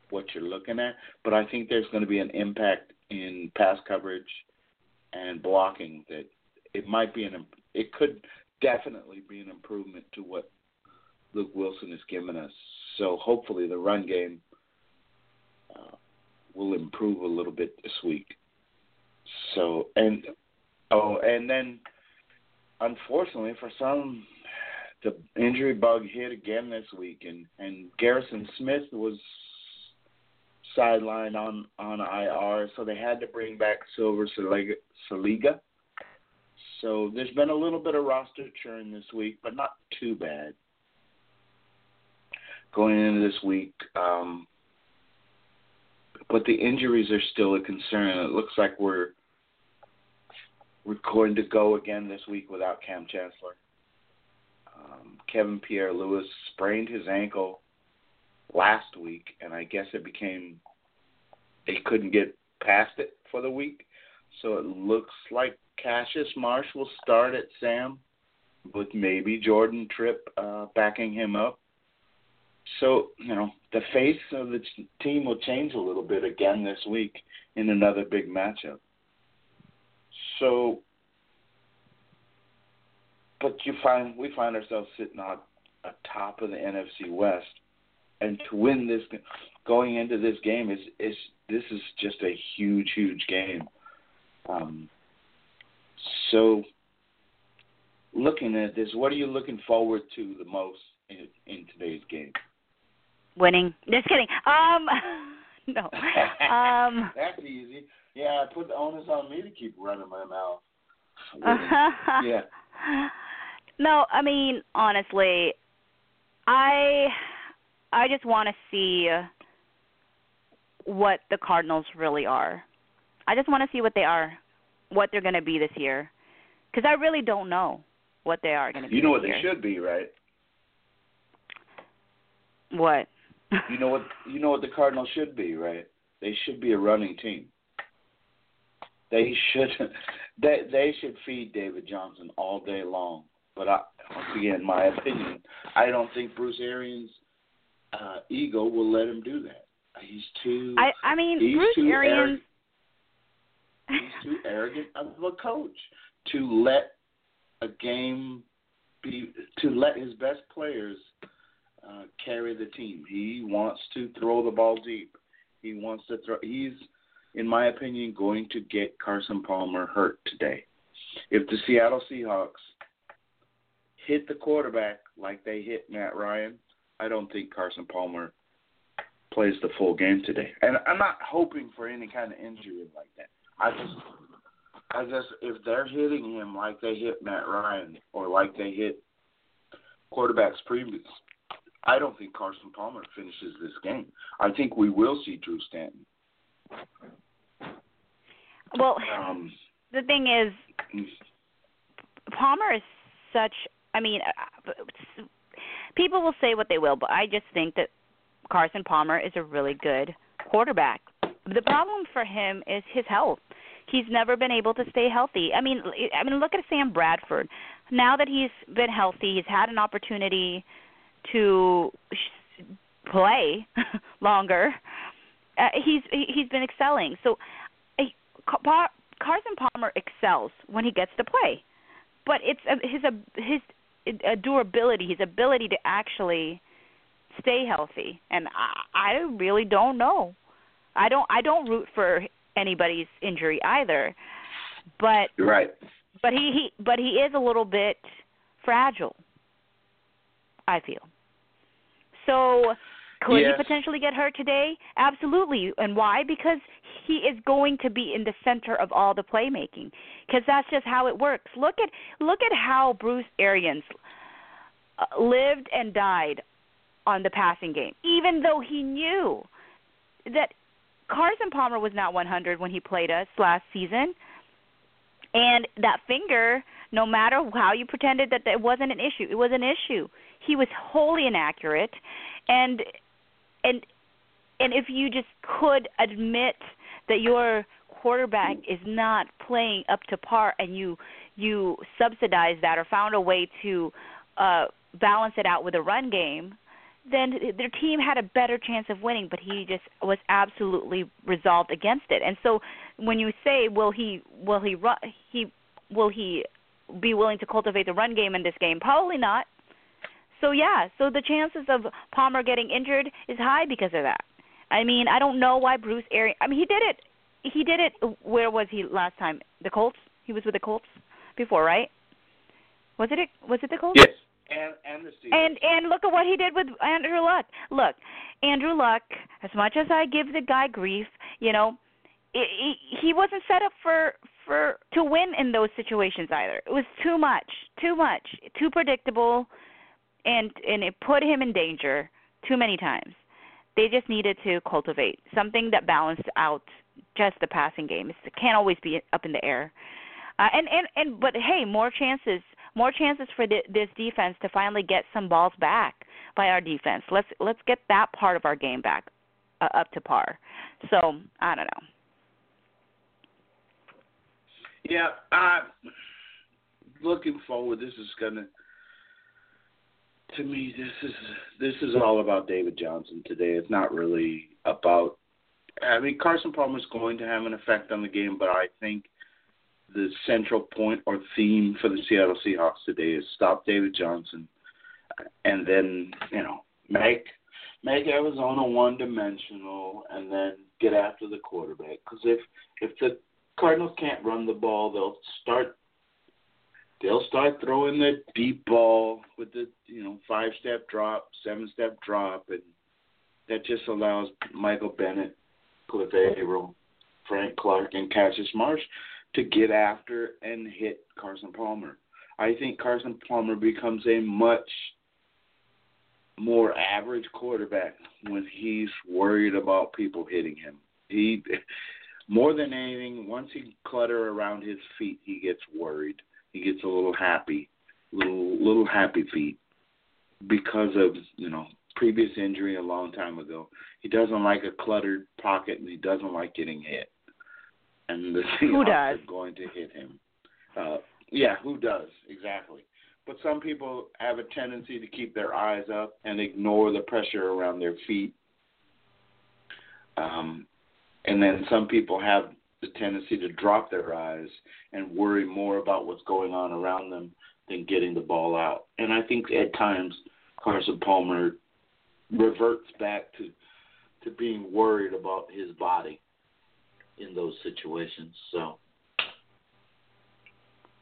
what you're looking at. But I think there's going to be an impact in pass coverage and blocking that it might be an it could definitely be an improvement to what Luke Wilson has given us. So hopefully the run game uh, will improve a little bit this week. So and oh and then unfortunately for some the injury bug hit again this week, and and Garrison Smith was sidelined on on IR, so they had to bring back Sealver Siliga. Siliga. So there's been a little bit of roster churn this week, but not too bad. Going into this week, um, but the injuries are still a concern. It looks like we're we're going to go again this week without Kam Chancellor. Um, Kevin Pierre-Louis sprained his ankle last week, and I guess it became they couldn't get past it for the week. So it looks like Cassius Marsh will start at Sam, with maybe Jordan Tripp uh, backing him up. So you know the face of the team will change a little bit again this week in another big matchup. So but you find we find ourselves sitting on atop of the NFC West, and to win this going into this game is is this is just a huge huge game. Um, so looking at this, what are you looking forward to the most in, in today's game? Winning. Just kidding. Um, no. Um, That's easy. Yeah, I put the onus on me to keep running my mouth. yeah. No, I mean honestly, I I just want to see what the Cardinals really are. I just want to see what they are, what they're going to be this year, because I really don't know what they are going to be. You know what they should be, right? What? You know what you know what the Cardinals should be, right? They should be a running team. They should they they should feed David Johnson all day long. But I, once again, my opinion, I don't think Bruce Arians' uh, ego will let him do that. He's too I I mean Bruce too Arians. He's too arrogant of a coach to let a game be to let his best players uh, carry the team. He wants to throw the ball deep. He wants to throw. He's, in my opinion, going to get Carson Palmer hurt today. If the Seattle Seahawks hit the quarterback like they hit Matt Ryan, I don't think Carson Palmer plays the full game today. And I'm not hoping for any kind of injury like that. I just, I just, if they're hitting him like they hit Matt Ryan or like they hit quarterbacks previous, I don't think Carson Palmer finishes this game. I think we will see Drew Stanton. Well, Um, the thing is, Palmer is such. I mean, people will say what they will, but I just think that Carson Palmer is a really good quarterback. The problem for him is his health. He's never been able to stay healthy. I mean, I mean, look at Sam Bradford. Now that he's been healthy, he's had an opportunity to play longer. Uh, he's he's been excelling. So, uh, Car- Carson Palmer excels when he gets to play, but it's uh, his his uh, durability, his ability to actually stay healthy, and I, I really don't know. I don't I don't root for anybody's injury either, but you're right. but he, he but he is a little bit fragile. I feel. So could Yes. he potentially get hurt today? Absolutely. And why? Because he is going to be in the center of all the playmaking. Because that's just how it works. Look at look at how Bruce Arians uh, lived and died on the passing game, even though he knew that Carson Palmer was not 100 when he played us last season. And that finger, no matter how you pretended that it wasn't an issue, it was an issue. He was wholly inaccurate, and and and if you just could admit that your quarterback is not playing up to par, and you you subsidize that or found a way to uh balance it out with a run game, then their team had a better chance of winning, but he just was absolutely resolved against it. And so when you say will he will he run he will he be willing to cultivate the run game in this game? Probably not. So yeah, so the chances of Palmer getting injured is high because of that. I mean, I don't know why Bruce Arians. I mean, he did it. He did it. Where was he last time? The Colts. He was with the Colts before, right? Was it? Was it the Colts? Yes. And and and look at what he did with Andrew Luck. Look, Andrew Luck. As much as I give the guy grief, you know, he, he wasn't set up for for to win in those situations either. It was too much, too much, too predictable, and and it put him in danger too many times. They just needed to cultivate something that balanced out just the passing game. It can't always be up in the air. Uh, and and and but hey, more chances, more chances for this defense to finally get some balls back by our defense. Let's let's get that part of our game back uh, up to par. So I don't know. Yeah, uh, looking forward. This is gonna. To me, this is this is all about David Johnson today. It's not really about. I mean, Carson Palmer is going to have an effect on the game, but I think the central point or theme for the Seattle Seahawks today is stop David Johnson, and then you know make make Arizona one dimensional and then get after the quarterback. Because if if the Cardinals can't run the ball, they'll start they'll start throwing the deep ball with the you know five step drop, seven step drop, and that just allows Michael Bennett, Cliff Avril, Frank Clark, and Cassius Marsh to get after and hit Carson Palmer. I think Carson Palmer becomes a much more average quarterback when he's worried about people hitting him. He more than anything, once he clutter around his feet, he gets worried. He gets a little happy, little little happy feet because of you know previous injury a long time ago. He doesn't like a cluttered pocket, and he doesn't like getting hit. And the Who Seahawks does? are going to hit him. Uh, yeah, who does exactly? But some people have a tendency to keep their eyes up and ignore the pressure around their feet. Um, and then some people have the tendency to drop their eyes and worry more about what's going on around them than getting the ball out. And I think at times Carson Palmer reverts back to to being worried about his body in those situations. So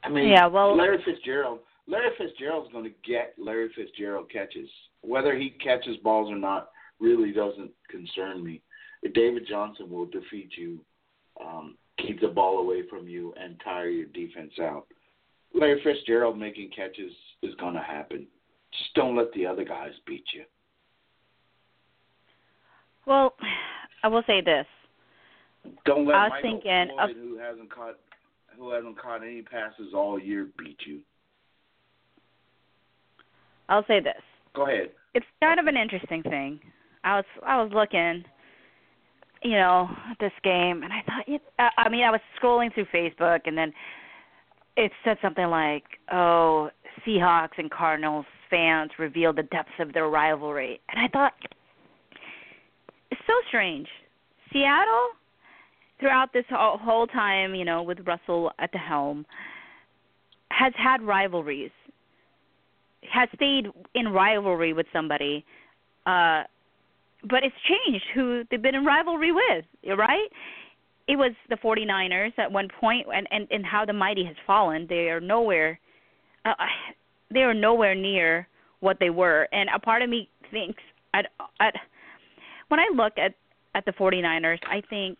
I mean, Yeah, well- Larry Fitzgerald. Larry Fitzgerald's going to get Larry Fitzgerald catches. Whether he catches balls or not really doesn't concern me. David Johnson will defeat you, um, keep the ball away from you, and tire your defense out. Larry Fitzgerald making catches is going to happen. Just don't let the other guys beat you. Well, I will say this. Don't let I was Michael thinking Floyd, of- who hasn't caught who hasn't caught any passes all year, beat you. I'll say this. Go ahead. It's kind of an interesting thing. I was I was looking, you know, at this game, and I thought, it, I I mean, I was scrolling through Facebook, and then it said something like, "Oh, Seahawks and Cardinals fans reveal the depths of their rivalry," and I thought, it's so strange. Seattle, throughout this whole, time, you know, with Russell at the helm, has had rivalries has stayed in rivalry with somebody, uh, but it's changed who they've been in rivalry with, right? It was the 49ers at one point, and and and how the mighty has fallen. They are nowhere, uh, they are nowhere near what they were. And a part of me thinks, at at when I look at at the 49ers, I think,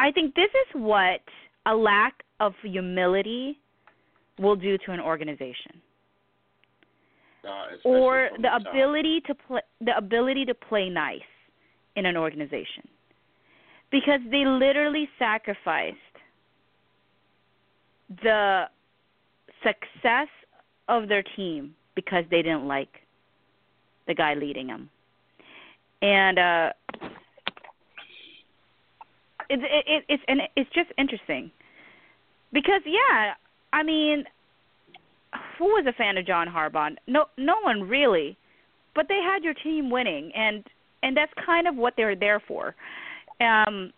I think this is what a lack of humility will do to an organization. Uh, or the top. ability to play the ability to play nice in an organization. Because they literally sacrificed the success of their team because they didn't like the guy leading them. And uh it, it, it it's and it's just interesting because yeah i mean who was a fan of John Harbaugh? No, no one really. But they had your team winning, and and that's kind of what they're there for. Um,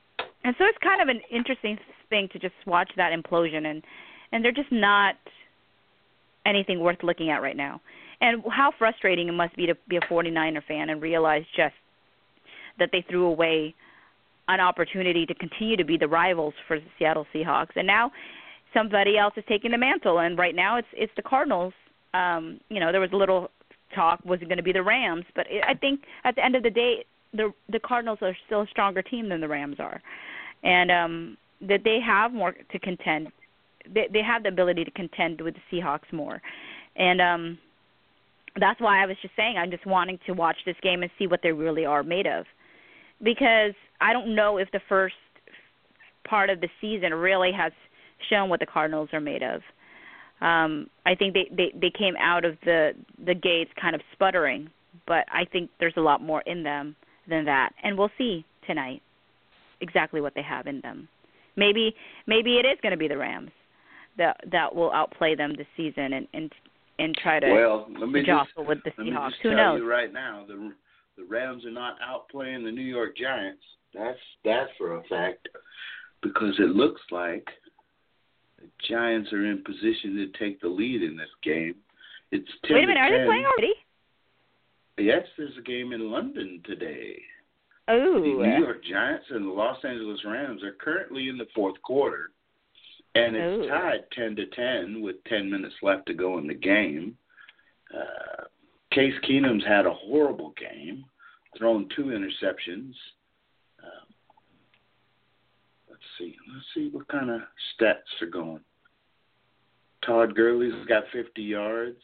and so it's kind of an interesting thing to just watch that implosion, and and they're just not anything worth looking at right now. And how frustrating it must be to be a 49er fan and realize just that they threw away an opportunity to continue to be the rivals for the Seattle Seahawks, and now somebody else is taking the mantle and right now it's it's the Cardinals. Um, you know, there was a little talk was it going to be the Rams, but it, I think at the end of the day the the Cardinals are still a stronger team than the Rams are. And um that they have more to contend. They they have the ability to contend with the Seahawks more. And um that's why I was just saying I'm just wanting to watch this game and see what they really are made of. Because I don't know if the first part of the season really has shown what the Cardinals are made of. Um, I think they, they they came out of the the gates kind of sputtering, but I think there's a lot more in them than that, and we'll see tonight exactly what they have in them. Maybe maybe it is going to be the Rams that that will outplay them this season and and and try to well, let me just, jostle with the Seahawks. just Who knows? right now, the the Rams are not outplaying the New York Giants. That's that's for a fact because it looks like the Giants are in position to take the lead in this game. It's 10 Wait a minute, are they playing already? yes, there's a game in London today. Oh. The New York Giants and the Los Angeles Rams are currently in the fourth quarter, and it's Ooh. tied ten to ten with ten minutes left to go in the game. Uh, Case Keenum's had a horrible game, thrown two interceptions. Um, let's see, let's see what kind of stats are going. Todd Gurley's got 50 yards.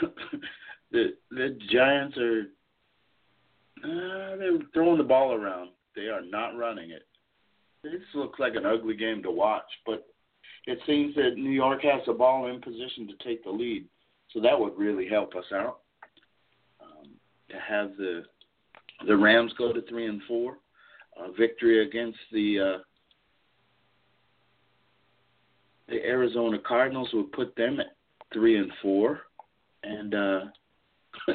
the the Giants are uh, they're throwing the ball around. They are not running it. This looks like an ugly game to watch, but it seems that New York has the ball in position to take the lead, so that would really help us out. Um, to have the the Rams go to three and four, a victory against the uh, the Arizona Cardinals would put them at three and four, and uh,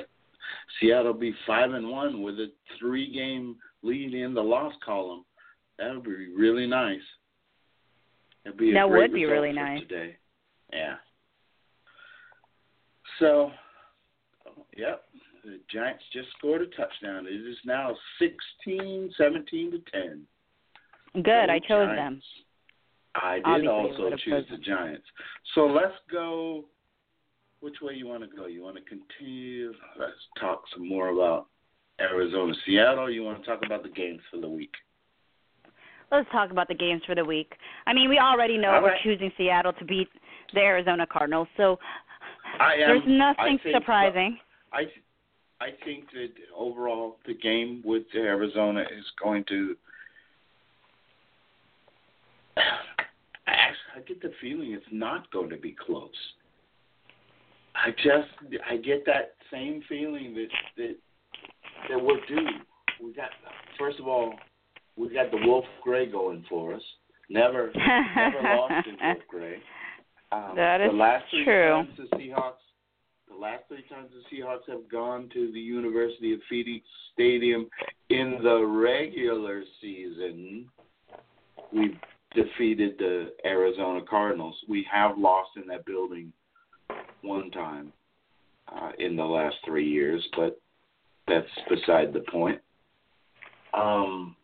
Seattle be five and one with a three game lead in the loss column. That would be really nice. That'd be a That would be really nice. today. Yeah. So, yep, the Giants just scored a touchdown. It is now 16, 17 to 10. Good. I chose Giants. them. I did Obviously, also choose the Giants. So let's go. Which way you want to go? You want to continue? Let's talk some more about Arizona, Seattle. You want to talk about the games for the week? Let's talk about the games for the week. I mean, we already know All we're right. choosing Seattle to beat the Arizona Cardinals, so I am. there's nothing I surprising. I I think that overall the game with Arizona is going to. I I get the feeling it's not going to be close. I just I get that same feeling that that that we're due. We got first of all we got the Wolf Gray going for us. Never never lost in Wolf Gray. Um, That the last three true. times the Seahawks the last three times the Seahawks have gone to the University of Phoenix Stadium in the regular season, we've defeated the Arizona Cardinals. We have lost in that building one time uh, in the last three years, but that's beside the point. Um,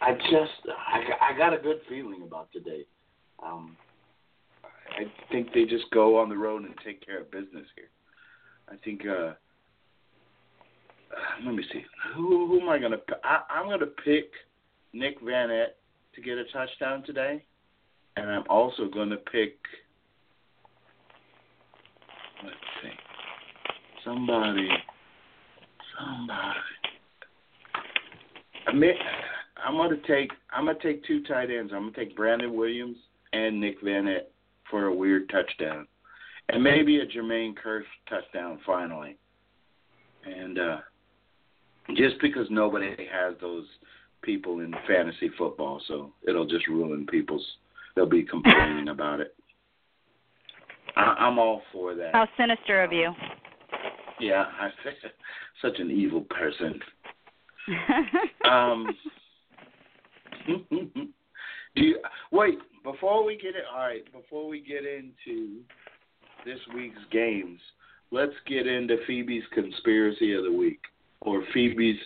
I just I, I got a good feeling about today. Um, I think they just go on the road and take care of business here. I think. Uh, uh, let me see. Who, who am I going to? I, I'm going to pick Nick Vannett to get a touchdown today, and I'm also going to pick. Let's see. Somebody. Somebody. I'm to take. I'm going to take two tight ends. I'm going to take Brandon Williams and Nick Vannett for a weird touchdown, and maybe a Jermaine Kearse touchdown finally. And uh, just because nobody has those people in fantasy football, so it'll just ruin people's. They'll be complaining about it. I, I'm all for that. How sinister of you. Yeah, I such an evil person. Um, do you wait before we get it? All right, before we get into this week's games, let's get into Phoebe's conspiracy of the week, or Phoebe's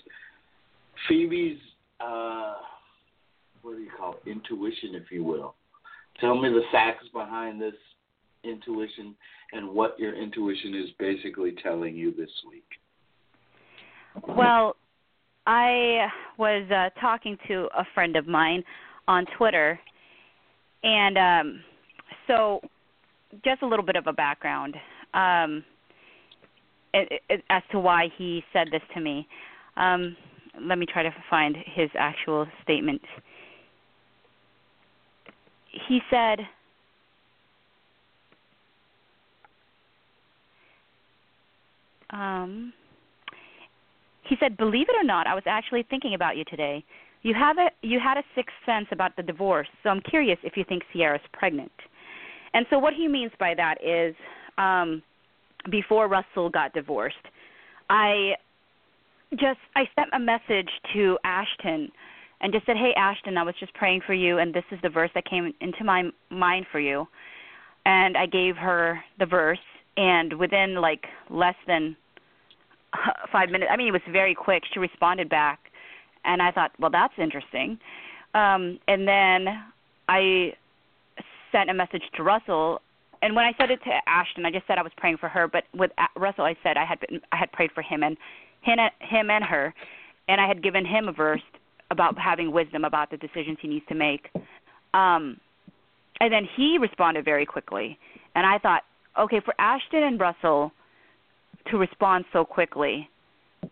Phoebe's uh, what do you call it? intuition, if you will. Tell me the facts behind this intuition and what your intuition is basically telling you this week. Well, I was uh, talking to a friend of mine on Twitter, and um, so just a little bit of a background um, it, it, as to why he said this to me. Um, let me try to find his actual statement. He said, um, he said, "Believe it or not, I was actually thinking about you today. You have a you had a sixth sense about the divorce, so I'm curious if you think Ciara's pregnant." And so what he means by that is, um, before Russell got divorced, I just I sent a message to Ashton and just said, "Hey Ashton, I was just praying for you, and this is the verse that came into my mind for you." And I gave her the verse, and within like less than five minutes, I mean, it was very quick. She responded back, and I thought, well, that's interesting. Um, and then I sent a message to Russell, and when I said it to Ashton, I just said I was praying for her. But with Russell, I said I had been, I had prayed for him and him, and her, and I had given him a verse about having wisdom about the decisions he needs to make. Um, and then he responded very quickly, and I thought, okay, for Ashton and Russell to respond so quickly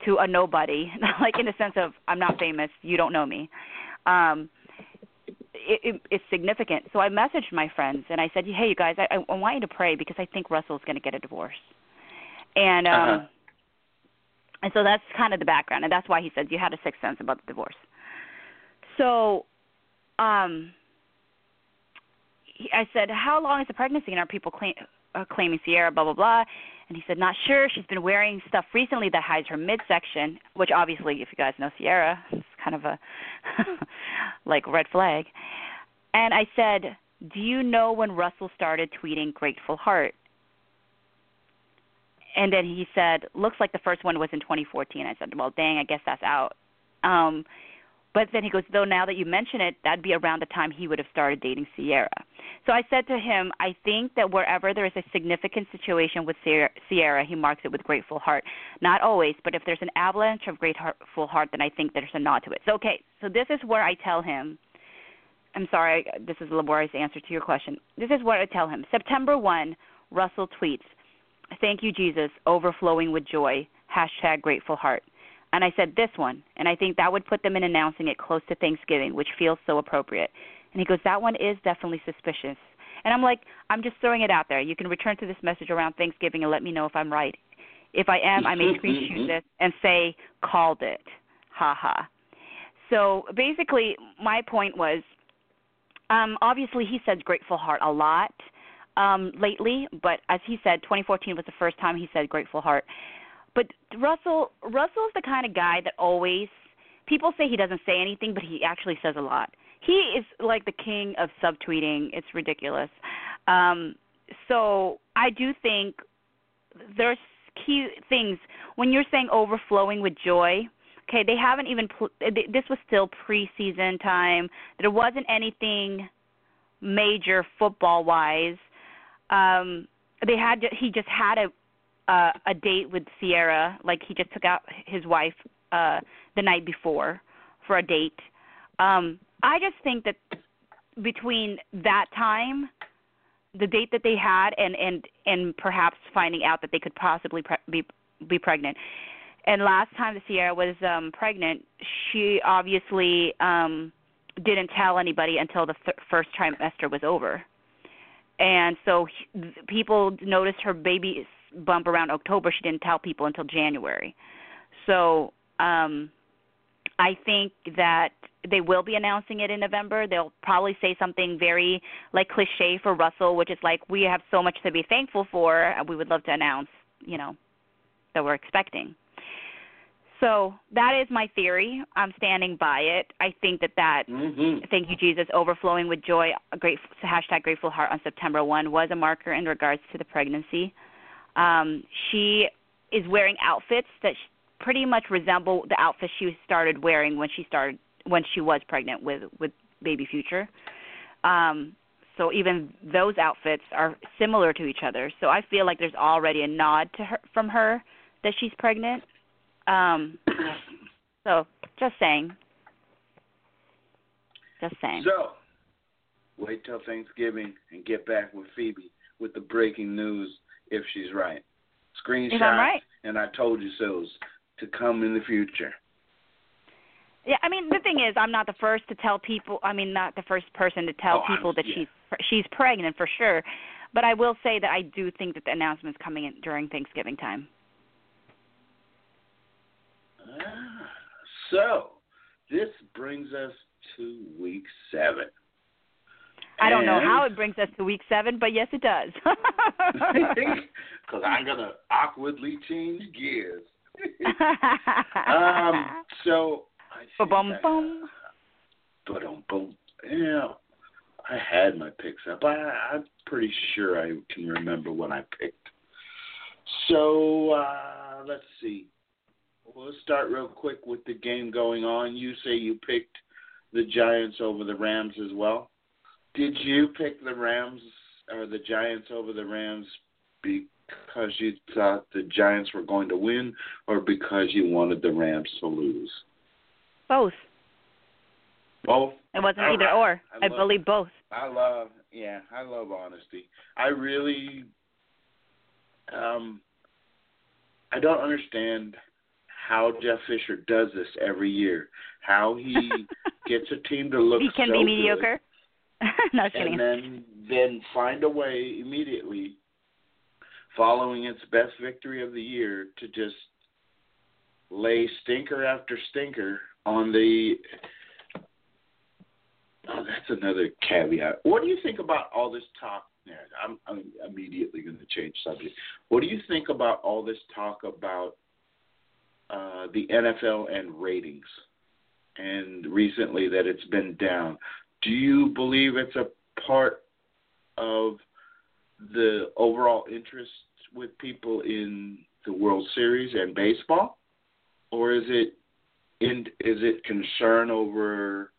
to a nobody, like in the sense of I'm not famous, you don't know me. Um, it, it, it's significant. So I messaged my friends and I said, "Hey, you guys, I, I want you to pray because I think Russell's going to get a divorce." And um, uh-huh. and so that's kind of the background, and that's why he said you had a sixth sense about the divorce. So, um, I said, "How long is the pregnancy?" And are people claim, uh, claiming Ciara, Blah blah blah. And he said, "Not sure. She's been wearing stuff recently that hides her midsection, which obviously, if you guys know Ciara, it's kind of a like red flag." And I said, "Do you know when Russell started tweeting Grateful Heart?" And then he said, "Looks like the first one was in 2014." I said, "Well, dang, I guess that's out." Um, but then he goes, though now that you mention it, that'd be around the time he would have started dating Ciara. So I said to him, I think that wherever there is a significant situation with Ciara, he marks it with grateful heart. Not always, but if there's an avalanche of grateful heart, then I think there's a nod to it. So okay, so this is where I tell him. I'm sorry, this is a laborious answer to your question. This is what I tell him. September 1, Russell tweets, Thank you, Jesus, overflowing with joy, hashtag grateful heart. And I said, this one. And I think that would put them in announcing it close to Thanksgiving, which feels so appropriate. And he goes, that one is definitely suspicious. And I'm like, I'm just throwing it out there. You can return to this message around Thanksgiving and let me know if I'm right. If I am, I may screenshot it and say, called it. Ha ha. So basically, my point was um, obviously, he said grateful heart a lot um, lately, but as he said, 2014 was the first time he said grateful heart. But Russell Russell is the kind of guy that always people say he doesn't say anything, but he actually says a lot. He is like the king of subtweeting. It's ridiculous. Um, so I do think there's key things when you're saying overflowing with joy. Okay, they haven't even. Pl- this was still preseason time. There wasn't anything major football wise. Um, they had. He just had a uh, a date with Ciara. Like he just took out his wife uh, the night before for a date. Um, I just think that between that time, the date that they had, and and and perhaps finding out that they could possibly pre- be be pregnant. And last time that Ciara was um pregnant, she obviously um didn't tell anybody until the th- first trimester was over. And so he, people noticed her baby bump around October, she didn't tell people until January. So um, I think that they will be announcing it in November. They'll probably say something very like cliche for Russell, which is like, "We have so much to be thankful for. and We would love to announce, you know, that we're expecting." So that is my theory. I'm standing by it. I think that that mm-hmm. thank you Jesus overflowing with joy, a great hashtag grateful heart on September one was a marker in regards to the pregnancy. Um, she is wearing outfits that pretty much resemble the outfits she started wearing when she started when she was pregnant with with baby future. Um, so even those outfits are similar to each other. So I feel like there's already a nod to her from her that she's pregnant. Um, so just saying. Just saying. So wait till Thanksgiving and get back with Phoebe with the breaking news if she's right. Screenshot. Right. And I told you so's to come in the future. Yeah, I mean the thing is, I'm not the first to tell people. I mean, not the first person to tell oh, people I'm, that yeah. she's she's pregnant for sure. But I will say that I do think that the announcement is coming in during Thanksgiving time. Ah, so this brings us to week seven. I don't know how it brings us to week seven, but yes, it does. Because I'm gonna awkwardly change gears. Um. So. Ba bum bum. But um boom. Yeah. I had my picks up. I, I'm pretty sure I can remember what I picked. So uh, let's see. Well, start real quick with the game going on. You say you picked the Giants over the Rams as well. Did you pick the Rams or the Giants over the Rams because you thought the Giants were going to win, or because you wanted the Rams to lose? Both. Both. It wasn't I- either or. I I, love- believe both. I love, yeah, I love honesty. I really, um, I don't understand how Jeff Fisher does this every year. How he gets a team to look he can so be good, mediocre. no, just kidding. and then then find a way immediately, following its best victory of the year, to just lay stinker after stinker on the. Oh, that's another caveat. What do you think about all this talk? Yeah, I'm, I'm immediately going to change subject. What do you think about all this talk about uh, the NFL and ratings? And recently that it's been down. Do you believe it's a part of the overall interest with people in the World Series and baseball, or is it in is it concern over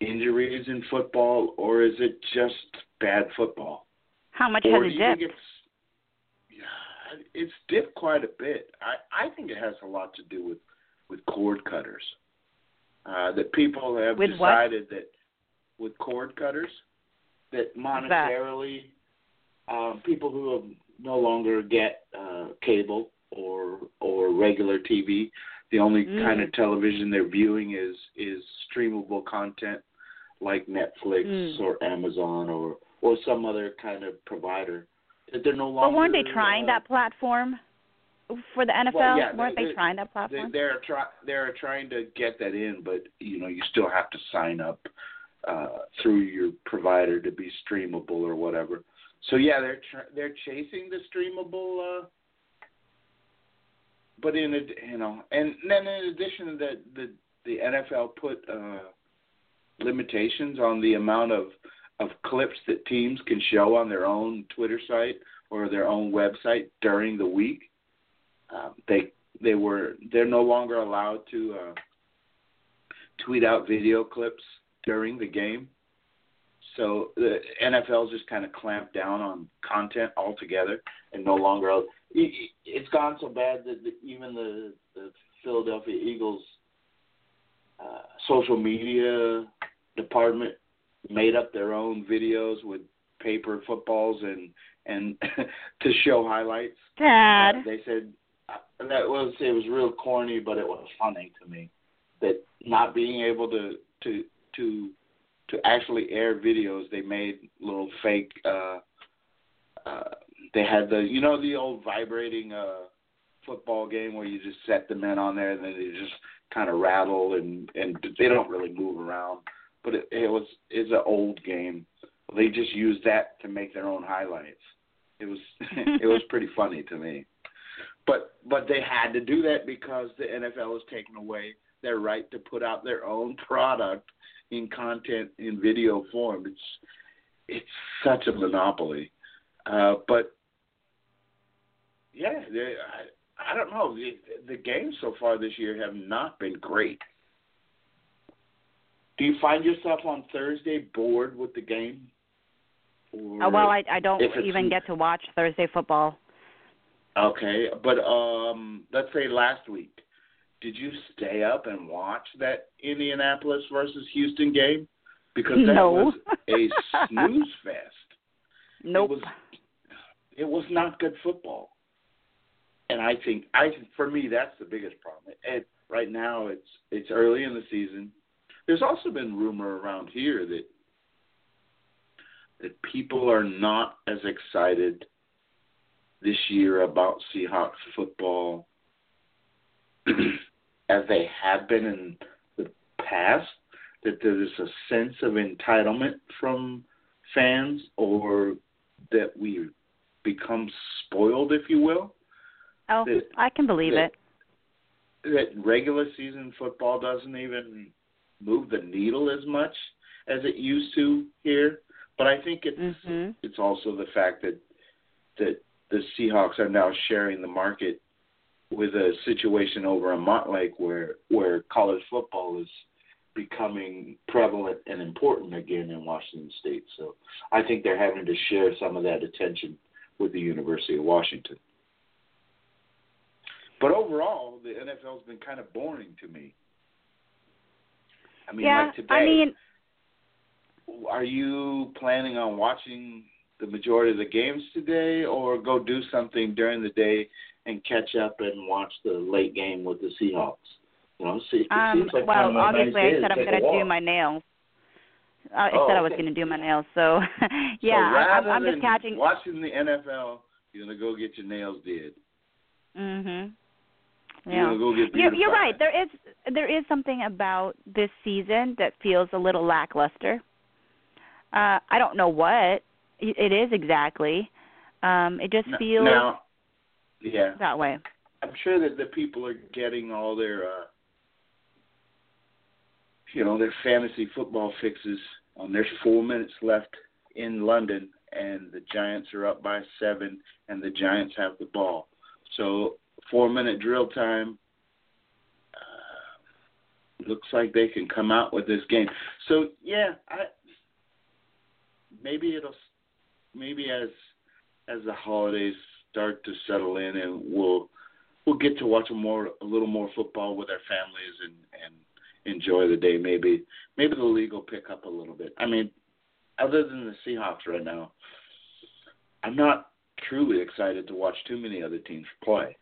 injuries in football, or is it just bad football? How much or has it dipped? it's yeah, it's dipped quite a bit. I I think it has a lot to do with with cord cutters. Uh, that people have With what? decided that with cord cutters that monetarily um, people who no longer get uh, cable or or regular TV, the only Mm. kind of television they're viewing is is streamable content like Netflix Mm. or Amazon or or some other kind of provider. They're no longer. But weren't they trying uh, that platform for the NFL? Well, yeah, weren't they- they, they- trying that they, platform? they're try they're trying to get that in, but you know you still have to sign up uh, through your provider to be streamable or whatever. So yeah, they're tr- they're chasing the streamable, uh, but in ad- you know, and then in addition to that, the the NFL put uh, limitations on the amount of of clips that teams can show on their own Twitter site or their own website during the week. Um, they they were they're no longer allowed to uh, tweet out video clips during the game. So the NFL's just kind of clamped down on content altogether and no longer. it- it- It's gone so bad that even the, the Philadelphia Eagles uh, social media department made up their own videos with paper footballs and and to show highlights. Dad. Uh, they said uh, that was it was real corny, but it was funny to me that not being able to to to to actually air videos, they made little fake. uh uh They had the you know the old vibrating uh football game where you just set the men on there and then they just kind of rattle and and they don't really move around. But it, it was it's an old game. They just used that to make their own highlights. It was it was pretty funny to me. But but they had to do that because the NFL has taken away their right to put out their own product in content in video form. It's it's such a monopoly. Uh, but yeah, they, I I don't know. The, the games so far this year have not been great. Do you find yourself on Thursday bored with the game? Or, Oh, well, I I don't even get to watch Thursday football. Okay, but um, let's say last week, did you stay up and watch that Indianapolis versus Houston game? Because that No. was a snooze fest. Nope. It was, it was not good football, and I think I for me that's the biggest problem. And right now it's it's early in the season. There's also been rumor around here that that people are not as excited this year about Seahawks football as they have been in the past. That there's a sense of entitlement from fans, or that we become spoiled, if you will. oh, that- I can believe that- it. That regular season football doesn't even move the needle as much as it used to here. But I think it's Mhm. it's also the fact that that the Seahawks are now sharing the market with a situation over in Montlake where where college football is becoming prevalent and important again in Washington State. So I think they're having to share some of that attention with the University of Washington. But overall, the NFL's been kind of boring to me. I mean, yeah, like today, I mean, are you planning on watching the majority of the games today, or go do something during the day and catch up and watch the late game with the Seahawks? You know, see, it um, seems like well, obviously nice I said I'm gonna do my nails. I Oh, said I was okay. gonna do my nails, so yeah, so I, I'm just catching. watching the NFL. You're gonna go get your nails did. Mhm. Yeah. get You're, you're right. There is there is something about this season that feels a little lackluster. Uh, I don't know what it it is exactly. Um, it just feels now, yeah, that way. I'm sure that the people are getting all their, uh, you know, their fantasy football fixes. Um, there's four minutes left in London, and the Giants are up by seven, and the Giants have the ball. So four minute drill time. Uh, looks like they can come out with this game. So yeah, I maybe it'll maybe as as the holidays start to settle in, and we'll we'll get to watch a more a little more football with our families and and enjoy the day. Maybe maybe the league will pick up a little bit. I mean, other than the Seahawks right now, I'm not truly excited to watch too many other teams play.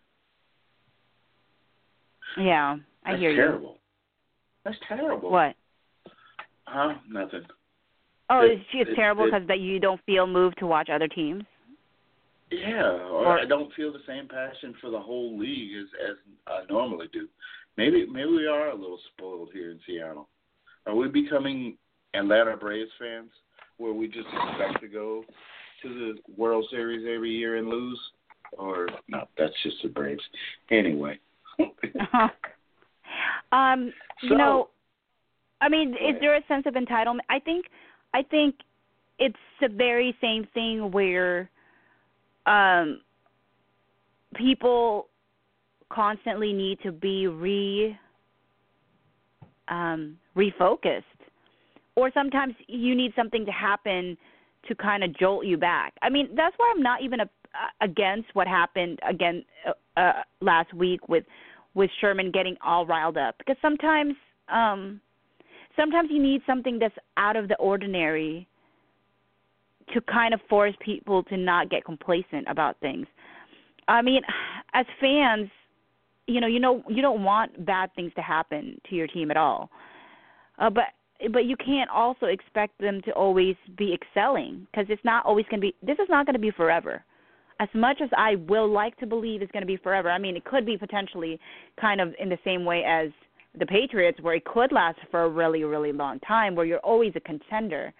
Yeah, I hear you. That's hear terrible. That's terrible. What? Huh? Nothing. Oh, It- it's, it's it- terrible because that you don't feel moved to watch other teams. Yeah, or, Or- I don't feel the same passion for the whole league as as I normally do. Maybe maybe we are a little spoiled here in Seattle. Are we becoming Atlanta Braves fans, where we just expect to go to the World Series every year and lose? Or no, that's just the Braves. Anyway. um, So- you know, I mean, is there a sense of entitlement? I think, I think it's the very same thing where, um, people constantly need to be re, um, refocused, or sometimes you need something to happen to kind of jolt you back. I mean, that's why I'm not even a, against what happened again uh, uh, last week with with Sherman getting all riled up because sometimes um sometimes you need something that's out of the ordinary to kind of force people to not get complacent about things. I mean, as fans, you know, you know you don't want bad things to happen to your team at all. Uh, but but you can't also expect them to always be excelling because it's not always going to be this is not going to be forever as much as I will like to believe it's going to be forever, I mean, it could be potentially kind of in the same way as the Patriots, where it could last for a really, really long time, where you're always a contender.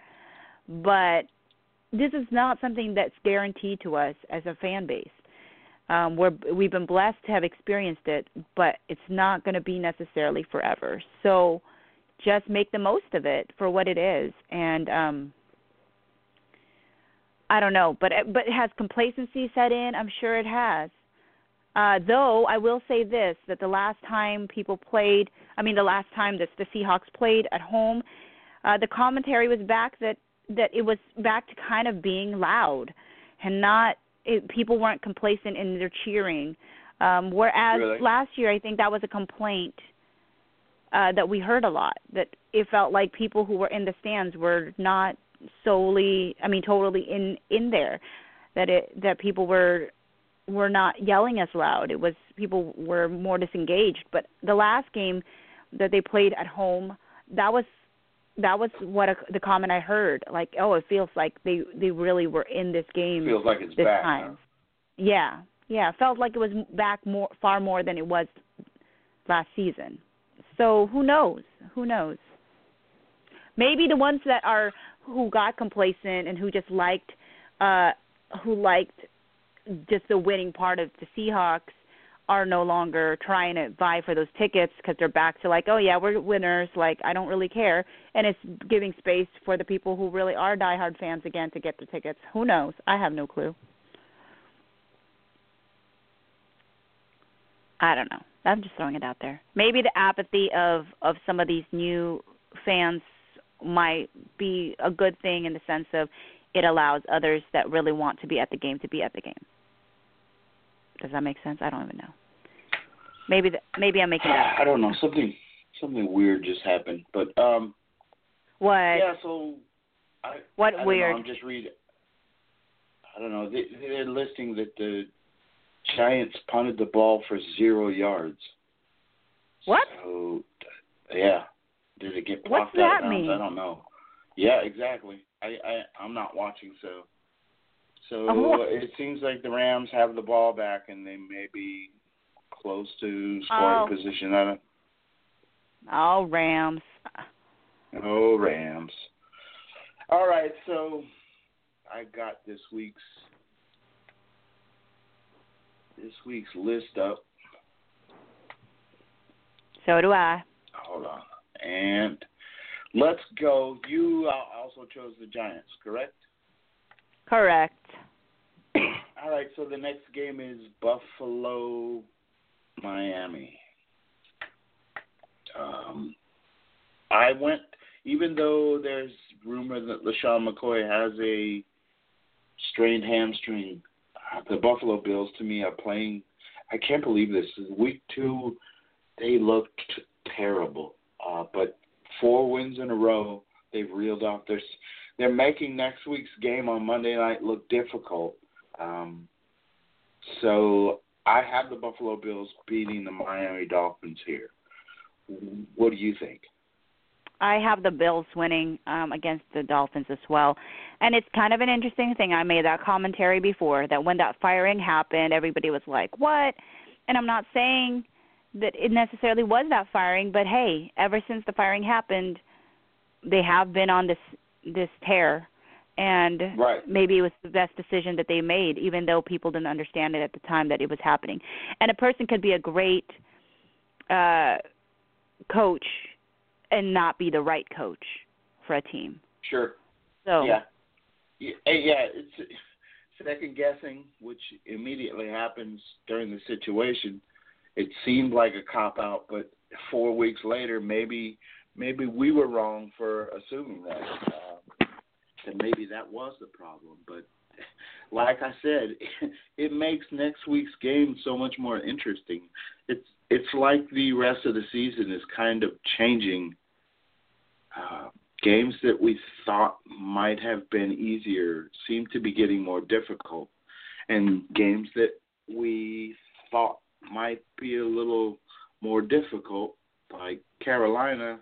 But this is not something that's guaranteed to us as a fan base. Um, we're, we've been blessed to have experienced it, but it's not going to be necessarily forever. So just make the most of it for what it is. And um, I don't know, but but has complacency set in? I'm sure it has. Uh, though I will say this: that the last time people played, I mean, the last time the, the Seahawks played at home, uh, the commentary was back that that it was back to kind of being loud, and not it, people weren't complacent in their cheering. Um, whereas Really? last year, I think that was a complaint uh, that we heard a lot. That it felt like people who were in the stands were not solely i mean totally in in there that it that people were were not yelling as loud it was people were more disengaged but the last game that they played at home that was that was what a, the comment i heard like oh it feels like they they really were in this game Feels like it's this back. time. yeah yeah felt like it was back more far more than it was last season. So who knows? Who knows? Maybe the ones that are who got complacent and who just liked uh who liked just the winning part of the Seahawks are no longer trying to vie for those tickets because they're back to like, oh yeah, we're winners. Like I don't really care, and it's giving space for the people who really are diehard fans again to get the tickets. Who knows? I have no clue. I don't know. I'm just throwing it out there. Maybe the apathy of of some of these new fans might be a good thing in the sense of it allows others that really want to be at the game to be at the game. Does that make sense? I don't even know. Maybe the, maybe I'm making that. I don't know. Something something weird just happened. But um What? yeah, so I What I weird? Know, I'm just reading I don't know. They they're listing that the Giants punted the ball for zero yards. What? So yeah. Did it get blocked out of that mean? I don't know. Yeah, exactly. I, I I'm not watching so so Oh. it seems like the Rams have the ball back and they may be close to scoring Oh. position. I don't Oh, Rams. Oh, Rams. All right, so I got this week's this week's list up. So do I. Hold on, and let's go. You uh, also chose the Giants, correct? Correct. All right, so the next game is Buffalo, Miami. Um, I went, even though there's rumor that LeSean McCoy has a strained hamstring. The Buffalo Bills, to me, are playing. I can't believe this. Week two, they looked terrible, uh, but four wins in a row. They've reeled off. Their, they're making next week's game on Monday night look difficult. Um, so I have the Buffalo Bills beating the Miami Dolphins here. What do you think? I have the Bills winning um against the Dolphins as well. And it's kind of an interesting thing. I made that commentary before that when that firing happened, everybody was like, "What?" And I'm not saying that it necessarily was that firing, but hey, ever since the firing happened, they have been on this this tear and Right. maybe it was the best decision that they made even though people didn't understand it at the time that it was happening. And a person could be a great uh coach and not be the right coach for a team. Sure. So Yeah. Yeah, yeah, it's second guessing, which immediately happens during the situation. It seemed like a cop out, but four weeks later, maybe maybe we were wrong for assuming that. Uh, that maybe that was the problem. But like I said, it makes next week's game so much more interesting. It's it's like the rest of the season is kind of changing. Uh, games that we thought might have been easier seem to be getting more difficult, and games that we thought might be a little more difficult, like Carolina,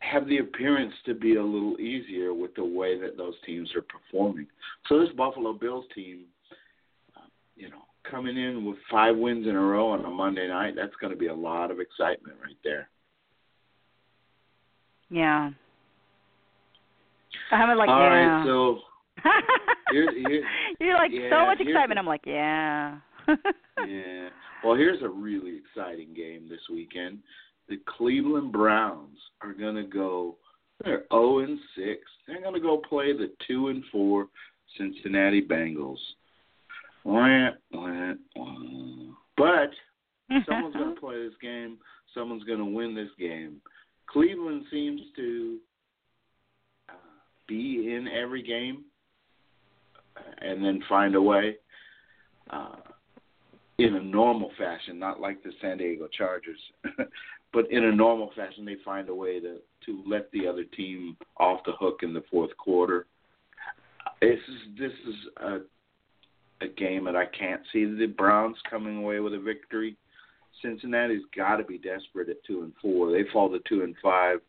have the appearance to be a little easier with the way that those teams are performing. So this Buffalo Bills team, uh, you know, coming in with five wins in a row on a Monday night, that's going to be a lot of excitement right there. yeah. I'm like All yeah. right, so here- here- You're like yeah, so much excitement. I'm like, yeah. yeah. Well, here's a really exciting game this weekend. The Cleveland Browns are going to go. They're 0 and 6. They're going to go play the 2 and 4 Cincinnati Bengals. But someone's going to play this game. Someone's going to win this game. Cleveland seems to uh, be in every game uh, and then find a way uh, in a normal fashion, not like the San Diego Chargers, but in a normal fashion, they find a way to to let the other team off the hook in the fourth quarter. This is this is a a game that I can't see the Browns coming away with a victory. Cincinnati's got to be desperate at two and four. They fall to two and five.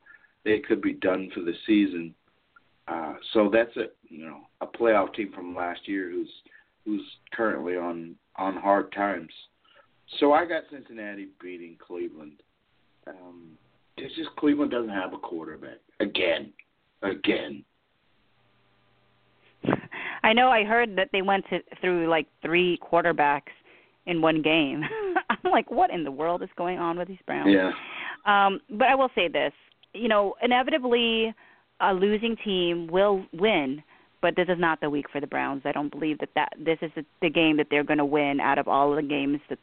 They could be done for the season. Uh, so that's a you know a playoff team from last year who's who's currently on on hard times. So I got Cincinnati beating Cleveland. Um, it's just Cleveland doesn't have a quarterback again, again. I know. I heard that they went to, through like three quarterbacks in one game. I'm like, what in the world is going on with these Browns? Yeah. Um, but I will say this: you know, inevitably, a losing team will win. But this is not the week for the Browns. I don't believe that that this is the, the game that they're going to win out of all of the games that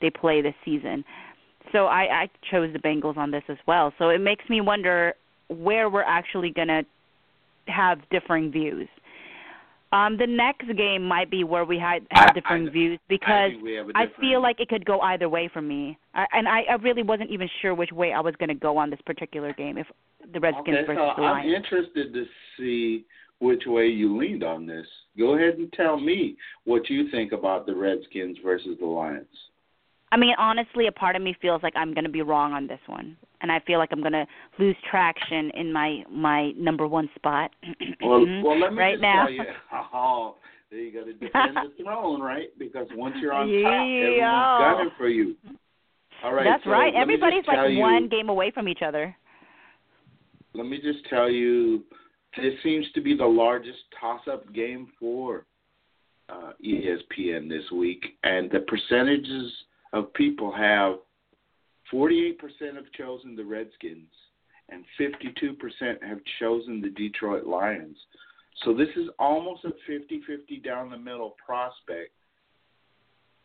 they play this season. So I, I chose the Bengals on this as well. So it makes me wonder where we're actually going to have differing views. Um, the next game might be where we had have I- differing I- views because I, we have a I different- feel like it could go either way for me, I, and I, I really wasn't even sure which way I was going to go on this particular game. If the Redskins okay, versus the Lions, I'm interested to see which way you leaned on this. Go ahead and tell me what you think about the Redskins versus the Lions. I mean, honestly, a part of me feels like I'm going to be wrong on this one, and I feel like I'm going to lose traction in my my number one spot Well, well, let me right just now. tell you. Oh, there you got to defend the throne, right? Because once you're on top, everyone's gunning for you. All right. That's so right. let me just Everybody's like you- one game away from each other. Let me just tell you, this seems to be the largest toss-up game for uh, ESPN this week, and the percentages of people have 48% have chosen the Redskins, and 52% have chosen the Detroit Lions. So this is almost a 50-50 down the middle prospect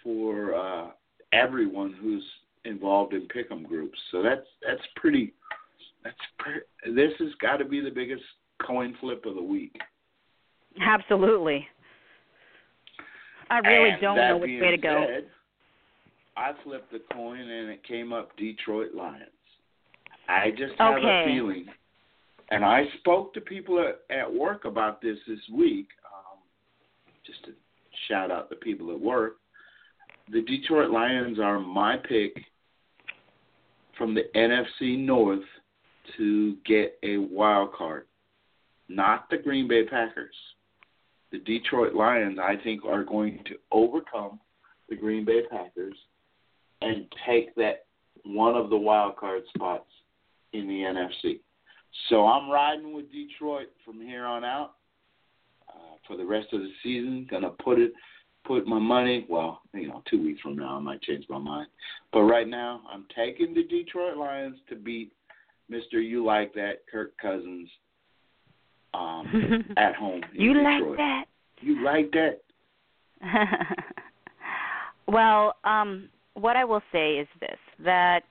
for uh, everyone who's involved in pick'em groups. So that's that's pretty. That's pre- this has got to be the biggest coin flip of the week. Absolutely. I really And don't know which way to go. I flipped the coin and it came up Detroit Lions. I just have Okay. a feeling, and I spoke to people at, at work about this this week. Um, just to shout out the people at work, the Detroit Lions are my pick from the NFC North to get a wild card, not the Green Bay Packers the Detroit Lions, I think, are going to overcome the Green Bay Packers and take that one of the wild card spots in the NFC. So I'm riding with Detroit from here on out uh, for the rest of the season. Gonna put it, put my money. Well, you know, two weeks from now I might change my mind, but right now I'm taking the Detroit Lions to beat Mister You Like That Kirk Cousins um, at home. you like that? You like that? well, um, what I will say is this: that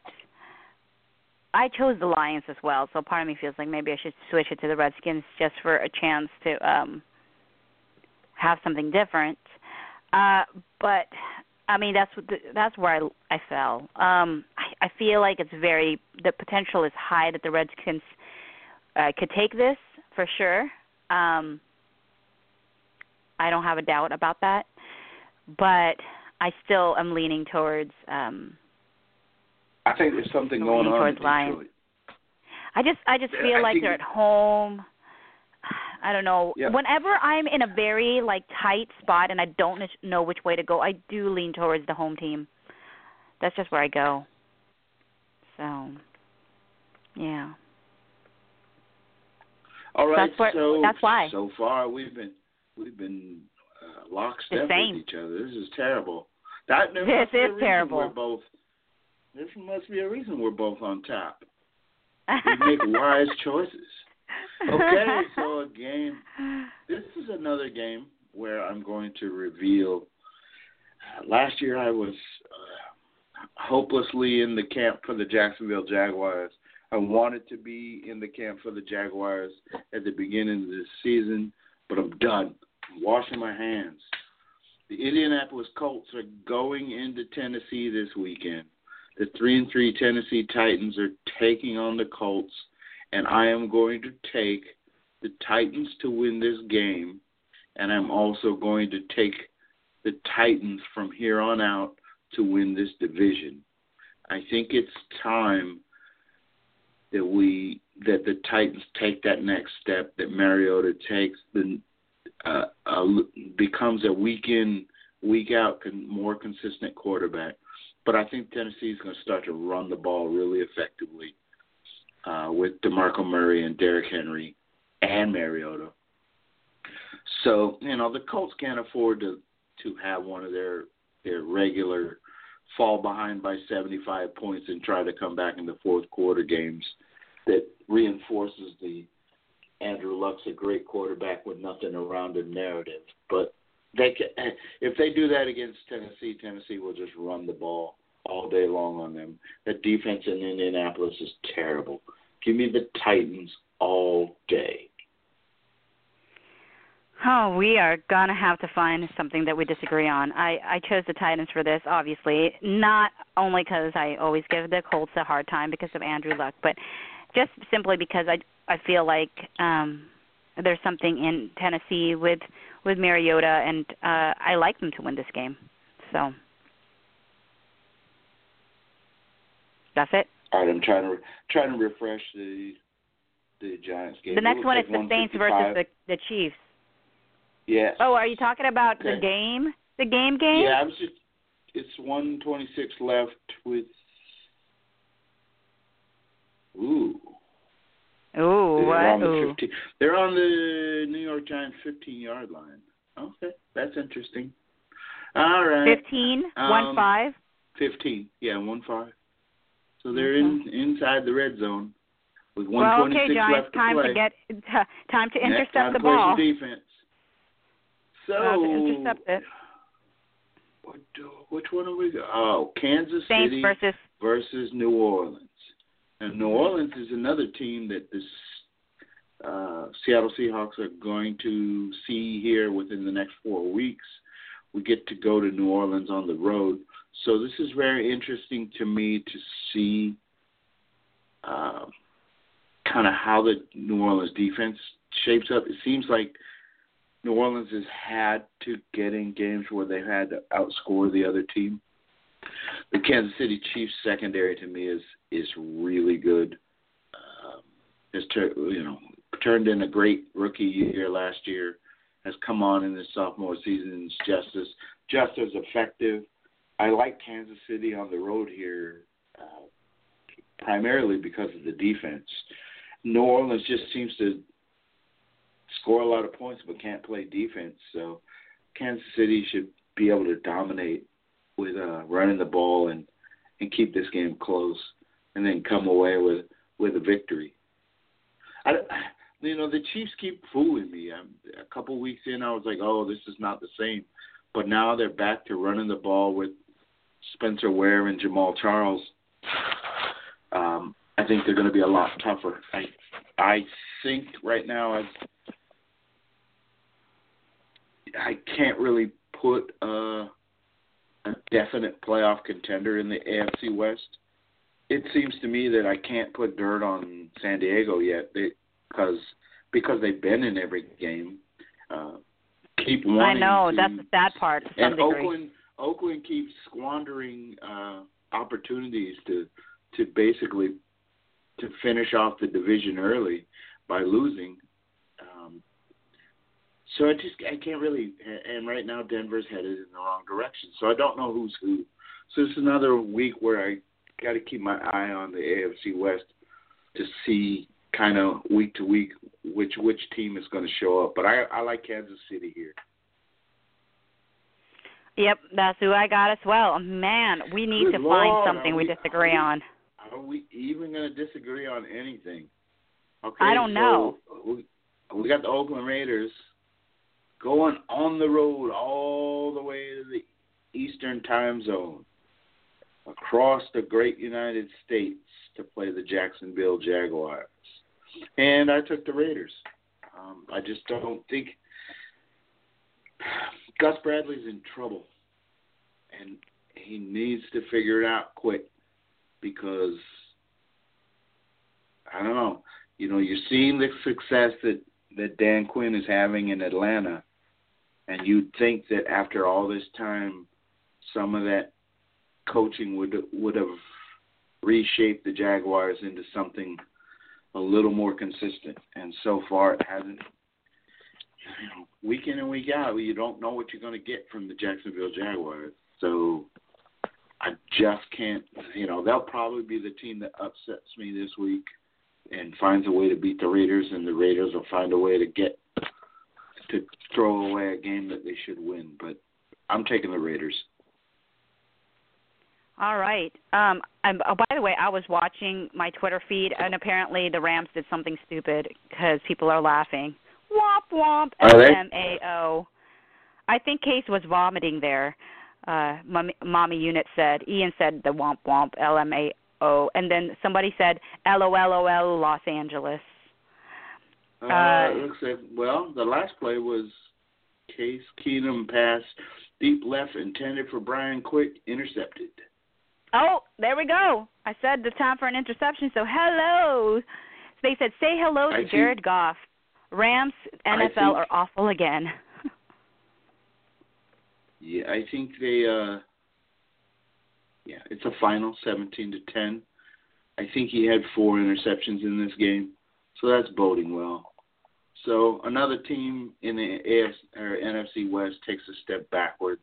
I chose the Lions as well. So part of me feels like maybe I should switch it to the Redskins just for a chance to um have something different. Uh, but I mean, that's the, that's where I I fell. Um, I, I feel like it's very the potential is high that the Redskins uh, could take this for sure. Um, I don't have a doubt about that, but I still am leaning towards. Um, I think there's something going on towards Lions. I just I just Yeah, feel I like they're at home. I don't know. Yeah. Whenever I'm in a very like tight spot and I don't know which way to go, I do lean towards the home team. That's just where I go. So, yeah. All right, That's where- so that's why. so far we've been we've been uh, lockstep with each other. This is terrible. That there This is terrible. We're both. this must be a reason we're both on top. We make wise choices. Okay, so a game. this is another game where I'm going to reveal. Uh, last year I was uh, hopelessly in the camp for the Jacksonville Jaguars. I wanted to be in the camp for the Jaguars at the beginning of this season, but I'm done. I'm washing my hands. The Indianapolis Colts are going into Tennessee this weekend. The three and three Tennessee Titans are taking on the Colts, and I am going to take the Titans to win this game, and I'm also going to take the Titans from here on out to win this division. I think it's time that we that the Titans take that next step, that Mariota takes the uh, uh, becomes a week in, week out, con- more consistent quarterback. But I think Tennessee is going to start to run the ball really effectively uh, with DeMarco Murray and Derrick Henry and Mariota. So you know the Colts can't afford to to have one of their their regular fall behind by 75 points and try to come back in the fourth quarter games that reinforces the Andrew Luck's a great quarterback with nothing around him narrative. But they can, if they do that against Tennessee, Tennessee will just run the ball all day long on them. The defense in Indianapolis is terrible. Give me the Titans all day. Oh, we are gonna have to find something that we disagree on. I I chose the Titans for this, obviously, not only because I always give the Colts a hard time because of Andrew Luck, but just simply because I I feel like um there's something in Tennessee with with Mariota, and uh I like them to win this game. So that's it. All right, I'm trying to trying to refresh the the Giants game. The next one looks is the Saints versus the the Chiefs. Yes. Oh, are you talking about the game? The game game? Yeah, I was just. It's 126 left with. Ooh. What? on the 15 They're on the New York Giants 15 yard line. Okay, that's interesting. All right. Fifteen, Um, one five. 15. Yeah, 1 5. So they're in inside the red zone with Well, 126 okay, Giants, left to time play. to get time to Next intercept time the ball. defense. So, to intercept it. what do- which one are we? go- Oh, Kansas Saints City versus versus New Orleans. And New Orleans is another team that this uh, Seattle Seahawks are going to see here within the next four weeks. We get to go to New Orleans on the road. So this is very interesting to me to see uh, kind of how the New Orleans defense shapes up. It seems like New Orleans has had to get in games where they've had to outscore the other team the Kansas City Chiefs secondary to me is is really good. Um, has tur- you know turned in a great rookie year last year. Has come on in his sophomore season is just as just as effective. I like Kansas City on the road here, uh, primarily because of the defense. New Orleans just seems to score a lot of points but can't play defense. So Kansas City should be able to dominate with uh, running the ball and and keep this game close, and then come away with with a victory. I, you know, the Chiefs keep fooling me. I'm, a couple weeks in, I was like, oh, this is not the same, but now they're back to running the ball with Spencer Ware and Jamaal Charles. Um, I think they're going to be a lot tougher. I I think right now I I can't really put uh a definite playoff contender in the AFC West. It seems to me that I can't put dirt on San Diego yet because because they've been in every game. Uh, keep I know to, that's the sad part. To and degree. Oakland Oakland keeps squandering uh, opportunities to to basically to finish off the division early by losing. So I just I can't really. And right now Denver's headed in the wrong direction. So I don't know who's who. So it's another week where I got to keep my eye on the AFC West to see kind of week to week which which team is going to show up. But I I like Kansas City here. Yep, that's who I got as well. Man, we need Good to Lord, find something we we- disagree are on. Are we even going to disagree on anything? Okay, I don't know. We, we got the Oakland Raiders going on the road all the way to the Eastern Time Zone, across the great United States to play the Jacksonville Jaguars, and I took the Raiders. Um, I just don't think Gus Bradley's in trouble, and he needs to figure it out quick because I don't know. You know, you're seeing the success that that Dan Quinn is having in Atlanta, and you'd think that after all this time, some of that coaching would would have reshaped the Jaguars into something a little more consistent. And so far, it hasn't. You know, week in and week out, you don't know what you're going to get from the Jacksonville Jaguars. So I just can't. You know, they'll probably be the team that upsets me this week and finds a way to beat the Raiders, and the Raiders will find a way to get to throw away a game that they should win. But I'm taking the Raiders. All right. Um, and, oh, by the way, I was watching my Twitter feed, and apparently the Rams did something stupid because people are laughing. Womp womp. Are they? LMAO. I think Case was vomiting there. uh mommy, mommy unit said Ian said the womp womp L M A O and then somebody said L O L O L Los Angeles. Uh, Uh, looks like well, the last play was Case Keenum pass deep left intended for Brian Quick intercepted. Oh, there we go. I said the time for an interception. So hello. They said say hello to I think- Jared Goff. Rams NFL think- are awful again. Yeah, I think they uh yeah, it's a final seventeen to ten. I think he had four interceptions in this game. So that's boding well. So another team in the or NFC West takes a step backwards.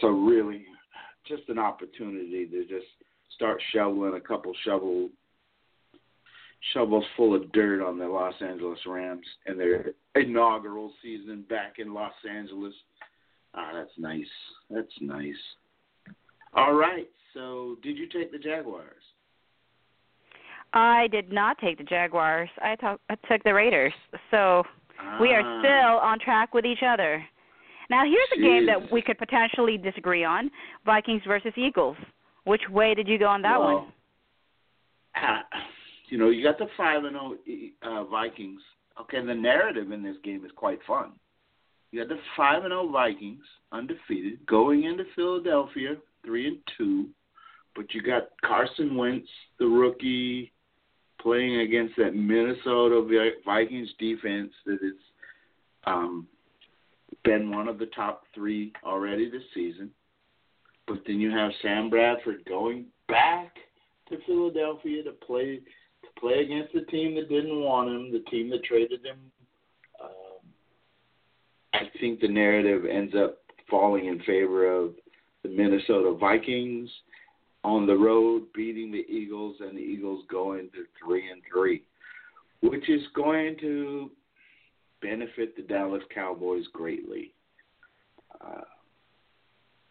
So really just an opportunity to just start shoveling a couple shovel shovels full of dirt on the Los Angeles Rams and their inaugural season back in Los Angeles. Ah, that's nice. That's nice. All right. So, did you take the Jaguars? I did not take the Jaguars. I, to- I took the Raiders. So we are Ah, still on track with each other. Now here's a game that we could potentially disagree on: Vikings versus Eagles. Which way did you go on that well, one? ah, you know, you got the five and zero uh, Vikings. Okay, the narrative in this game is quite fun. You got the five and zero Vikings, undefeated, going into Philadelphia, three and two. But you got Carson Wentz, the rookie, playing against that Minnesota Vikings defense that has um, been one of the top three already this season. But then you have Sam Bradford going back to Philadelphia to play to play against the team that didn't want him, the team that traded him. Um, I think the narrative ends up falling in favor of the Minnesota Vikings on the road beating the Eagles and the Eagles going to three and three, which is going to benefit the Dallas Cowboys greatly. Uh,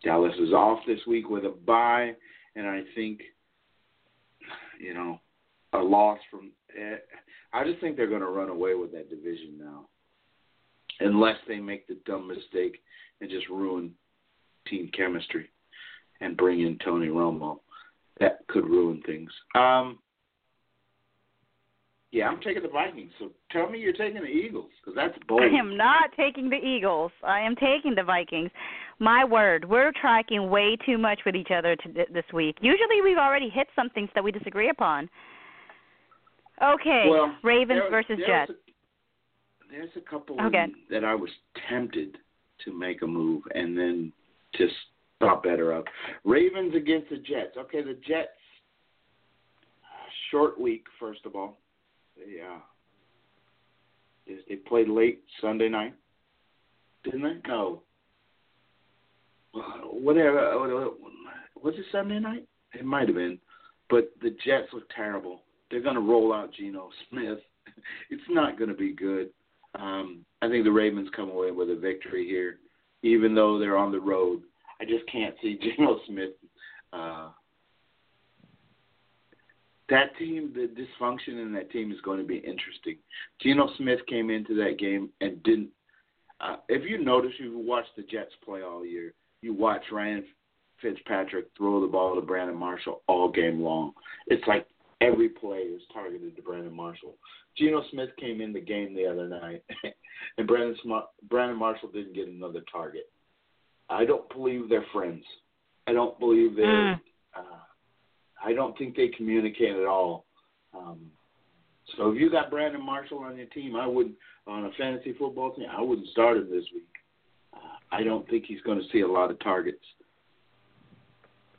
Dallas is off this week with a bye, and I think, you know, a loss from. eh, I just think they're going to run away with that division now, unless they make the dumb mistake and just ruin team chemistry and bring in Tony Romo. That could ruin things. Um, yeah, I'm taking the Vikings. So tell me you're taking the Eagles because that's bold. I am not taking the Eagles. I am taking the Vikings. My word, we're tracking way too much with each other to, this week. Usually, we've already hit some things that we disagree upon. Okay, Well, Ravens there- versus Jets. A, there's a couple Okay. that I was tempted to make a move and then just thought better of. Ravens against the Jets. Okay, the Jets. Short week, first of all. They uh, they, played late Sunday night, didn't they? No. Whatever. uh, Was it Sunday night? It might have been. But the Jets look terrible. They're going to roll out Geno Smith. It's not going to be good. Um, I think the Ravens come away with a victory here, even though they're on the road. I just can't see Geno Smith. Uh, that team, the dysfunction in that team is going to be interesting. Geno Smith came into that game and didn't. Uh, if you notice, you watched the Jets play all year. You watch Ryan Fitzpatrick throw the ball to Brandon Marshall all game long. It's like every play is targeted to Brandon Marshall. Geno Smith came in the game the other night, and Brandon Smart, Brandon Marshall didn't get another target. I don't believe they're friends. I don't believe they're. Mm. Uh, I don't think they communicate at all. Um, so if you got Brandon Marshall on your team, I would on a fantasy football team. I wouldn't start him this week. Uh, I don't think he's going to see a lot of targets,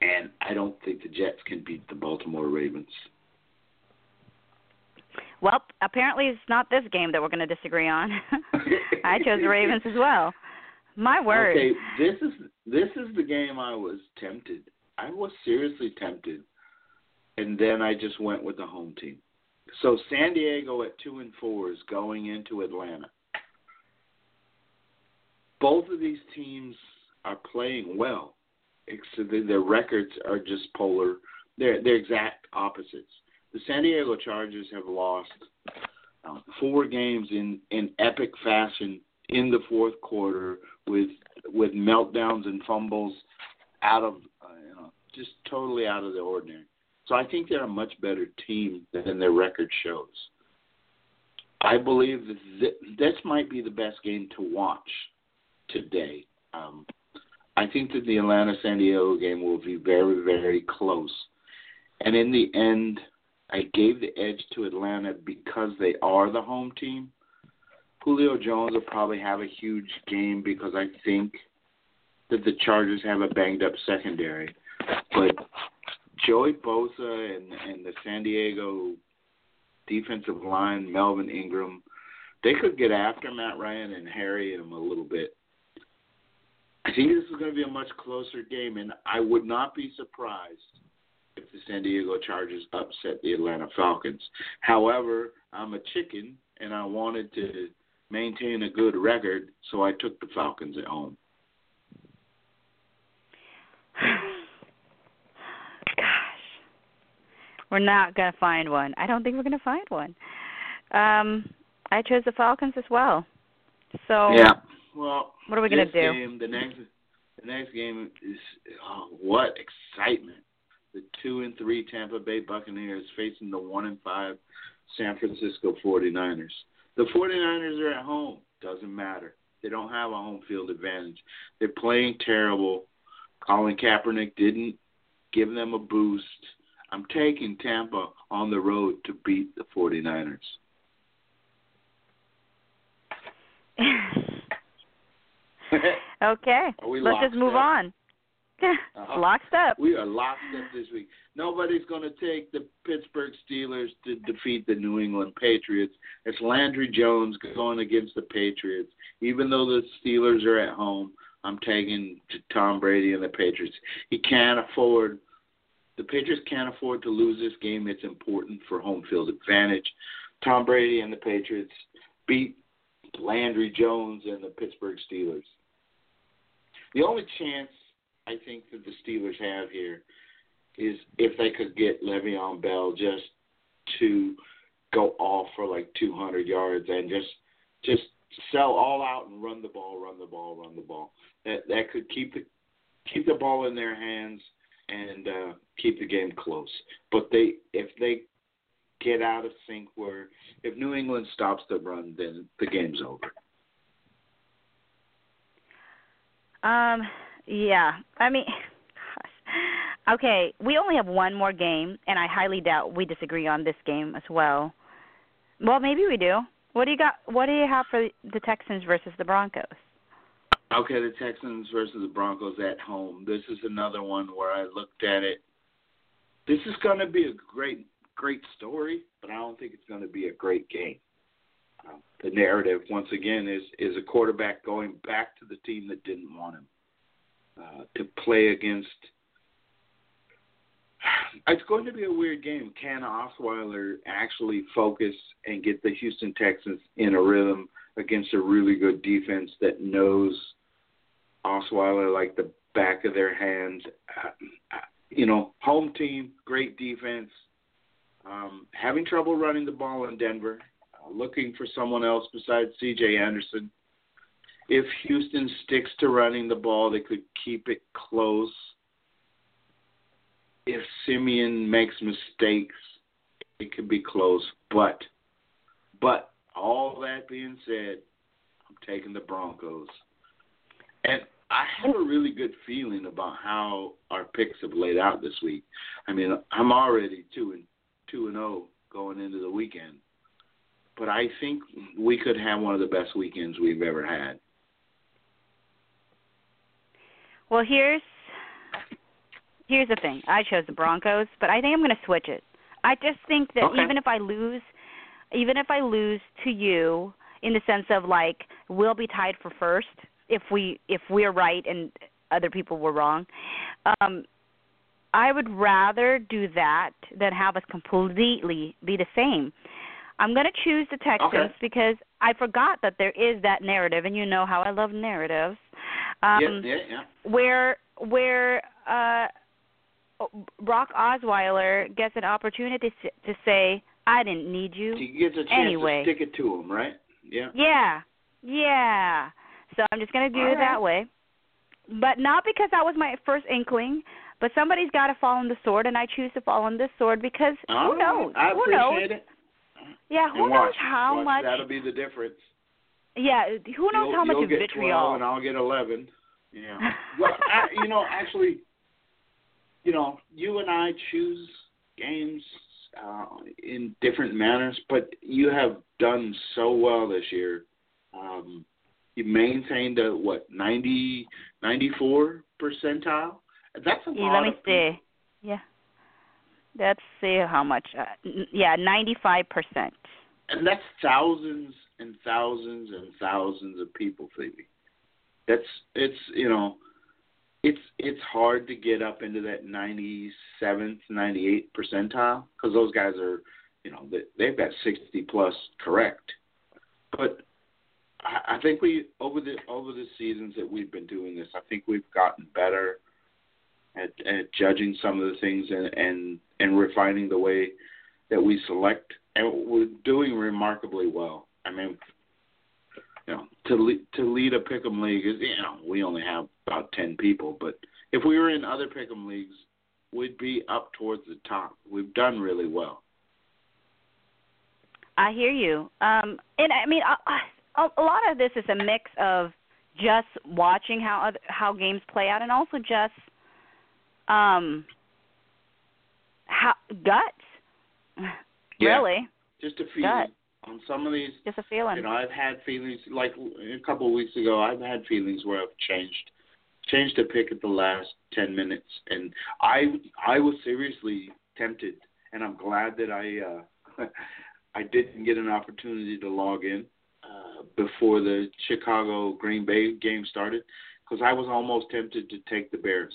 and I don't think the Jets can beat the Baltimore Ravens. Well, apparently it's not this game that we're going to disagree on. I chose the Ravens as well. My word. Okay, this is this is the game I was tempted. I was seriously tempted, and then I just went with the home team. So San Diego at two and four is going into Atlanta. Both of these teams are playing well, except their records are just polar. They're they're exact opposites. The San Diego Chargers have lost uh, four games in in epic fashion in the fourth quarter with with meltdowns and fumbles out of uh, you know just totally out of the ordinary. So I think they're a much better team than their record shows. I believe that th- this might be the best game to watch today. Um, I think that the Atlanta San Diego game will be very, very close. And in the end, I gave the edge to Atlanta because they are the home team. Julio Jones will probably have a huge game because I think that the Chargers have a banged up secondary. But Joey Bosa and, and the San Diego defensive line, Melvin Ingram, they could get after Matt Ryan and harry him a little bit. I think this is going to be a much closer game, and I would not be surprised if the San Diego Chargers upset the Atlanta Falcons. However, I'm a chicken, and I wanted to maintain a good record, so I took the Falcons at home. Gosh. We're not going to find one. I don't think we're going to find one. Um, I chose the Falcons as well. So yeah. Well, what are we going to do? Game, the next the next game is oh, what excitement! The two and three Tampa Bay Buccaneers facing the one and five San Francisco 49ers. The 49ers are at home. Doesn't matter. They don't have a home field advantage. They're playing terrible. Colin Kaepernick didn't give them a boost. I'm taking Tampa on the road to beat the 49ers. okay. Let's just move on. uh-huh. Locked up. We are locked up this week. Nobody's going to take the Pittsburgh Steelers to defeat the New England Patriots. It's Landry Jones going against the Patriots. Even though the Steelers are at home, I'm taking Tom Brady and the Patriots. He can't afford the Patriots can't afford to lose this game. It's important for home field advantage. Tom Brady and the Patriots beat Landry Jones and the Pittsburgh Steelers. The only chance I think that the Steelers have here is if they could get Le'Veon Bell just to go off for like 200 yards and just just sell all out and run the ball, run the ball, run the ball. That that could keep the keep the ball in their hands and uh, keep the game close. But they, if they get out of sync, where if New England stops the run, then the game's over. Um. Yeah. I mean. Okay, we only have one more game, and I highly doubt we disagree on this game as well. Well, maybe we do. What do you got? What do you have for the Texans versus the Broncos? Okay, the Texans versus the Broncos at home. This is another one where I looked at it. This is going to be a great, great story, but I don't think it's going to be a great game. Uh, the narrative, once again, is is a quarterback going back to the team that didn't want him uh, to play against. It's going to be a weird game. Can Osweiler actually focus and get the Houston Texans in a rhythm against a really good defense that knows Osweiler like the back of their hands. Uh, you know, home team, great defense. Um, having trouble running the ball in Denver. Uh, looking for someone else besides C.J. Anderson. If Houston sticks to running the ball, they could keep it close. If Siemian makes mistakes, it could be close. But, but all that being said, I'm taking the Broncos. And I have a really good feeling about how our picks have laid out this week. I mean, I'm already two and two and zero oh going into the weekend, but I think we could have one of the best weekends we've ever had. Well, here's here's the thing. I chose the Broncos, but I think I'm going to switch it. I just think that okay. even if I lose, even if I lose to you, in the sense of like we'll be tied for first if we if we're right and other people were wrong. Um, I would rather do that than have us completely be the same. I'm going to choose the Texans okay. because I forgot that there is that narrative, and you know how I love narratives. Um, yeah, yeah, yeah. Where where uh, Brock Osweiler gets an opportunity to, to say, "I didn't need you." He gets a chance anyway. to stick it to him, right? Yeah. Yeah, yeah. So I'm just going to do All it right. that way. but not because that was my first inkling. But somebody's got to fall on the sword, and I choose to fall on this sword because who knows? I who knows? it. Yeah, who knows how watch, much? That'll be the difference. Yeah, who knows you'll, how much you'll get vitriol? 12 and I'll get 11. Yeah. well, I, you know, actually, you know, you and I choose games uh, in different manners, but you have done so well this year. Um, you maintained a what 90, 94 percentile. That's a Yeah, lot. let me see. Yeah. Let's see how much. Uh, n- yeah, 95%. and that's thousands and thousands and thousands of people, Phoebe. That's it's you know, it's it's hard to get up into that ninety seventh, ninety eighth percentile because those guys are, you know, they, they've got sixty plus correct. But I, I think we over the over the seasons that we've been doing this, I think we've gotten better at at judging some of the things and and and refining the way that we select, and we're doing remarkably well. I mean, you know, to lead, to lead a pick'em league is you know we only have about ten people, but if we were in other pick'em leagues, we'd be up towards the top. We've done really well. I hear you. Um, and I mean, a, a, a lot of this is a mix of just watching how other, how games play out, and also just um, how guts. Yeah. Really, Just a feeling. On some of these. just a feeling. You know, I've had feelings like a couple of weeks ago. I've had feelings where I've changed changed a pick at the last ten minutes, and I I was seriously tempted, and I'm glad that I uh, I didn't get an opportunity to log in uh, before the Chicago Green Bay game started, because I was almost tempted to take the Bears.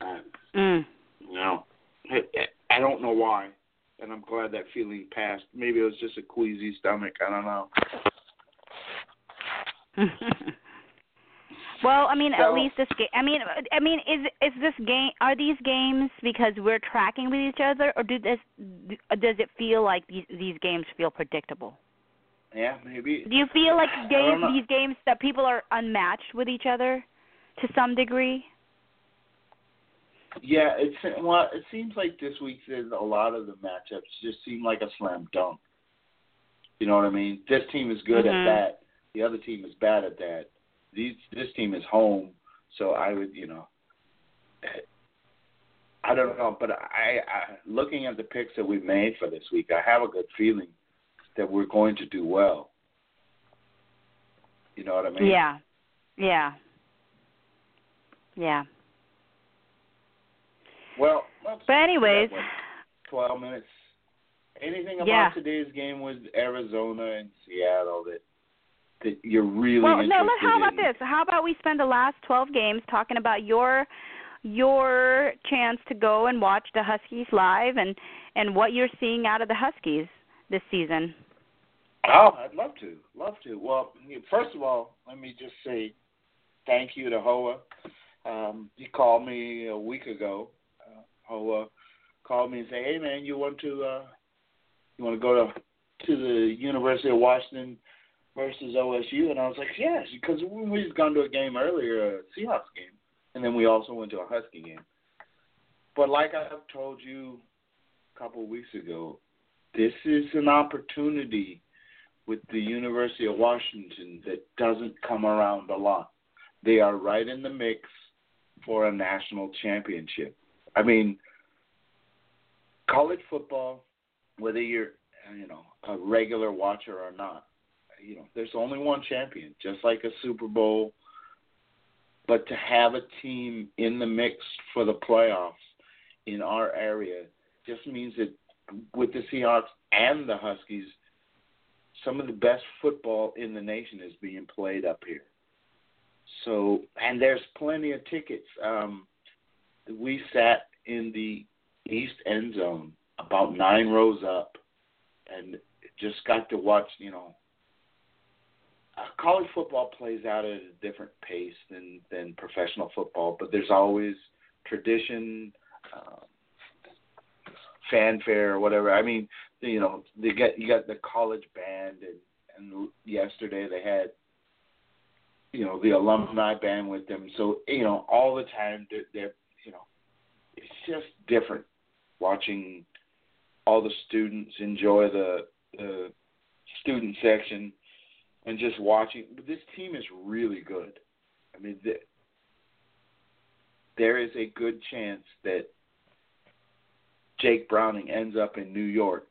Uh, mm. you know, I, I don't know why, and I'm glad that feeling passed. Maybe it was just a queasy stomach. I don't know. well, I mean, at least this game. I mean, I mean, is is this game? Are these games because we're tracking with each other, or do this? Does it feel like these these games feel predictable? Yeah, maybe. Do you feel like games, these games that people are unmatched with each other to some degree? Yeah, it's well. It seems like this week there's a lot of the matchups just seem like a slam dunk. You know what I mean? This team is good Mhm. at that. The other team is bad at that. These this team is home, so I would you know. I don't know, but I, I looking at the picks that we've made for this week, I have a good feeling that we're going to do well. You know what I mean? Yeah, yeah, yeah. Well, But anyways, 12 minutes. Anything about Yeah. today's game with Arizona and Seattle that that you're really well, no. Let, how about in? this? How about we spend the last twelve games talking about your your chance to go and watch the Huskies live and and what you're seeing out of the Huskies this season. Oh, I'd love to. Love to. Well, first of all, let me just say thank you to Hoa. Um, he called me a week ago. Uh, Hoa called me and said, "Hey, man, you want to uh, you want to go to to the University of Washington versus OSU?" And I was like, "Yes," because we we've gone to a game earlier, a Seahawks game, and then we also went to a Husky game. But like I've told you a couple of weeks ago, this is an opportunity with the University of Washington that doesn't come around a lot. They are right in the mix for a national championship. I mean, college football, whether you're you know a regular watcher or not, you know there's only one champion, just like a Super Bowl. But to have a team in the mix for the playoffs in our area just means that with the Seahawks and the Huskies, some of the best football in the nation is being played up here. So, and there's plenty of tickets. Um, we sat in the east end zone, about nine rows up, and just got to watch. You know, uh, college football plays out at a different pace than than professional football, but there's always tradition. Uh, fanfare or whatever. I mean, you know, they get you got the college band and and yesterday they had you know the alumni band with them. So you know all the time they're, they're you know it's just different watching all the students enjoy the the student section and just watching. But this team is really good. I mean, the, there is a good chance that Jake Browning ends up in New York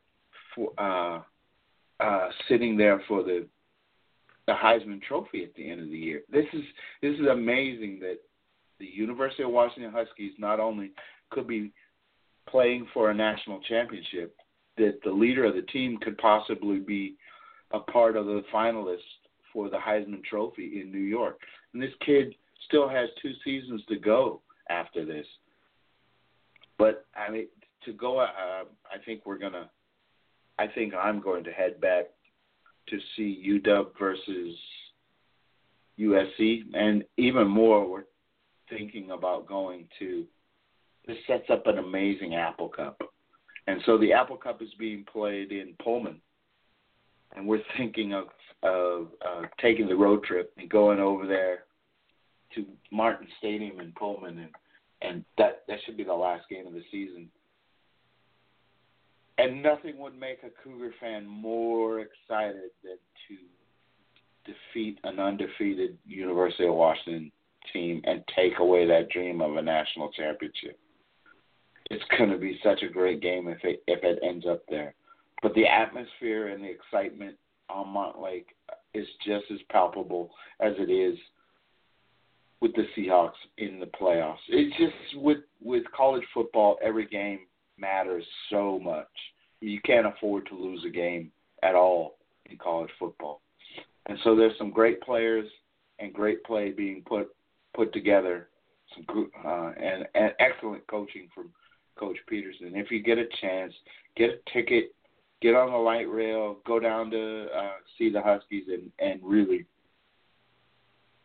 for uh, uh, sitting there for the the Heisman Trophy at the end of the year. This is this is amazing that the University of Washington Huskies not only could be playing for a national championship, that the leader of the team could possibly be a part of the finalists for the Heisman Trophy in New York. And this kid still has two seasons to go after this. But I mean, to go, uh, I think we're gonna. I think I'm going to head back to see UW versus USC, and even more, thinking about going to. This sets up an amazing Apple Cup, and so the Apple Cup is being played in Pullman, and we're thinking of of uh, taking the road trip and going over there to Martin Stadium in Pullman, and and that that should be the last game of the season. And nothing would make a Cougar fan more excited than to defeat an undefeated University of Washington team and take away that dream of a national championship. It's going to be such a great game if it if it ends up there. But the atmosphere and the excitement on Montlake is just as palpable as it is with the Seahawks in the playoffs. It's just with with college football, every game matters so much. You can't afford to lose a game at all in college football. And so there's some great players and great play being put put together. Some uh, and, and excellent coaching from Coach Petersen. If you get a chance, get a ticket, get on the light rail, go down to uh, see the Huskies, and and really,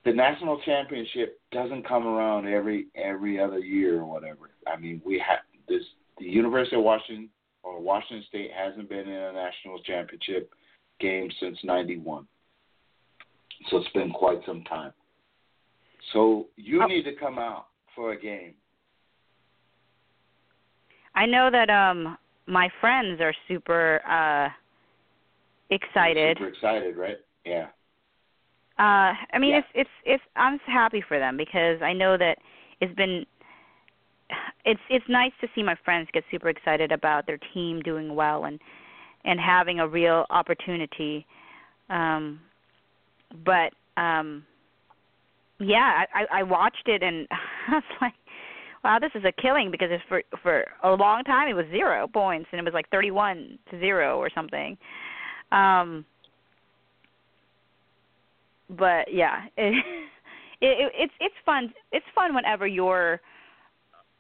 the national championship doesn't come around every every other year or whatever. I mean, we have this. The University of Washington or Washington State hasn't been in a national championship game since '91. So it's been quite some time. So you Oh. need to come out for a game. I know that um my friends are super uh excited. Super excited, right? Yeah. Uh I mean Yeah. it's it's it's I'm happy for them because I know that it's been it's it's nice to see my friends get super excited about their team doing well and and having a real opportunity. Um but um yeah, I I I watched it and I was like wow, this is a killing because it's for for a long time it was zero points and it was like 31 to 0 or something. Um but yeah, it, it it's it's fun. It's fun whenever you're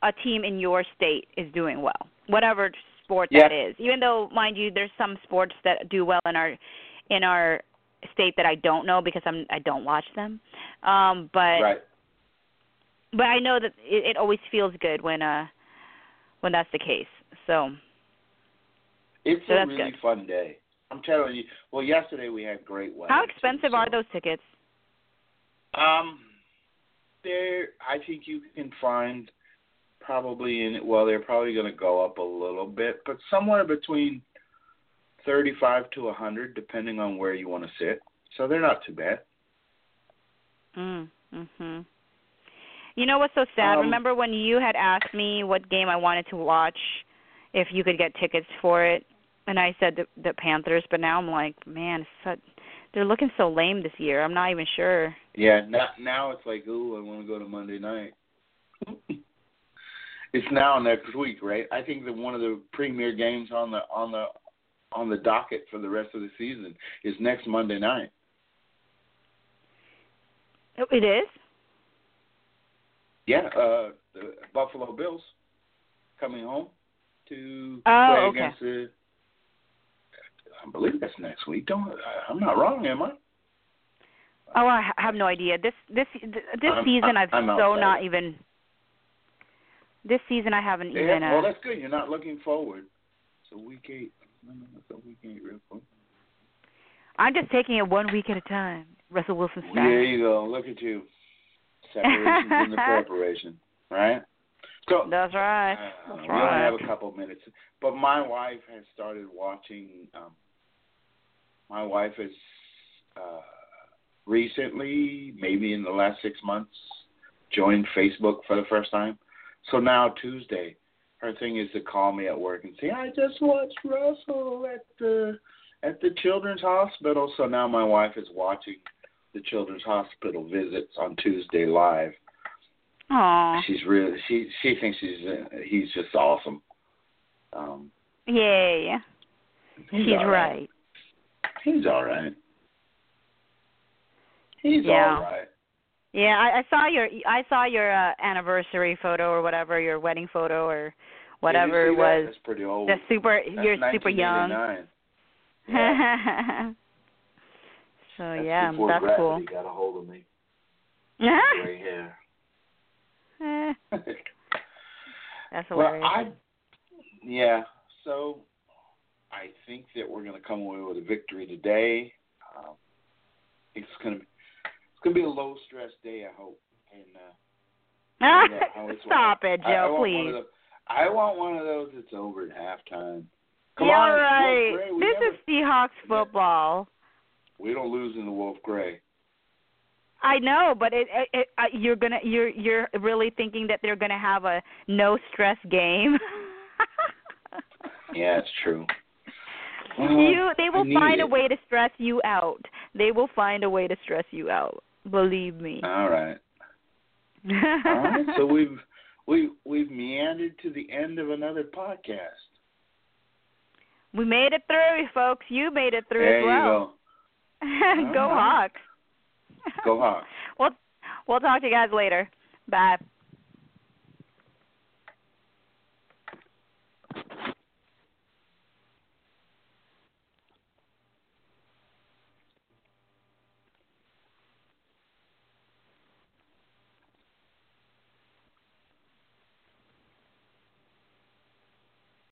a team in your state is doing well, whatever sport that Yeah. is. Even though, mind you, there's some sports that do well in our in our state that I don't know because I'm I don't watch them. Um, but right. but I know that it, it always feels good when uh when that's the case. So It's So a really good. fun day. I'm telling you. Well, yesterday we had great weather. how too, expensive so- are those tickets? Um, there. I think you can find probably in. Well, they're probably going to go up a little bit, but somewhere between thirty-five to a hundred, depending on where you want to sit. So they're not too bad. Mm. Mhm. You know what's so sad? Um, Remember when you had asked me what game I wanted to watch if you could get tickets for it? And I said the, the Panthers, but now I'm like, man, such, they're looking so lame this year. I'm not even sure. Yeah. Now, now it's like, ooh, I want to go to Monday night. it's now next week, right? I think that one of the premier games on the on the on the docket for the rest of the season is next Monday night. Oh, It is? Yeah, uh, the Buffalo Bills coming home to Oh, play okay. against the. I believe that's next week. Don't I'm not wrong, am I? Oh, I have no idea. This this this I'm- season I've I'm so not even. This season I haven't Yeah, even. Uh, well, that's good. You're not looking forward. So week eight. It's a week eight real quick. I'm just taking it one week at a time. Russell Wilson back. There you go. Look at you. Separation from the corporation, right? So That's right. uh, That's we only have a couple of minutes, but my wife has started watching. Um, my wife has uh, recently, maybe in the last six months, joined Facebook for the first time. So now Tuesday, her thing is to call me at work and say, "I just watched Russell at the at the Children's Hospital." So now my wife is watching the Children's Hospital visits on Tuesday live. Aw. She's really she she thinks he's uh, he's just awesome. Um, Yay. he's She's all right. He's all right. He's Yeah. all right. Yeah, I, I saw your I saw your uh, anniversary photo or whatever, your wedding photo or whatever Did it you see that? was. That's pretty old. The super That's you're super young. Yeah. so That's yeah, before that's gravity cool. got a hold of me. Gray hair. Eh, that's well, hilarious. I yeah. So I think that we're going to come away with a victory today. Um, it's going to it's going to be a low stress day. I hope. And uh, yeah, Stop it, I- I Joe, please. those- I want one of those that's over at halftime. Come yeah, on, right. Wolf Gray. We This is Seahawks football. We don't lose in the Wolf Gray. I know, but it, it, it uh, you're gonna you're you're really thinking that they're gonna have a no stress game. Yeah, it's true. you they will find a way to stress you out. They will find a way to stress you out. Believe me. All right. All right. So we've we we've meandered to the end of another podcast. we made it through, folks. You made it through there as well. go. Hawks. go. Go Hawks. We'll we'll talk to you guys later. Bye.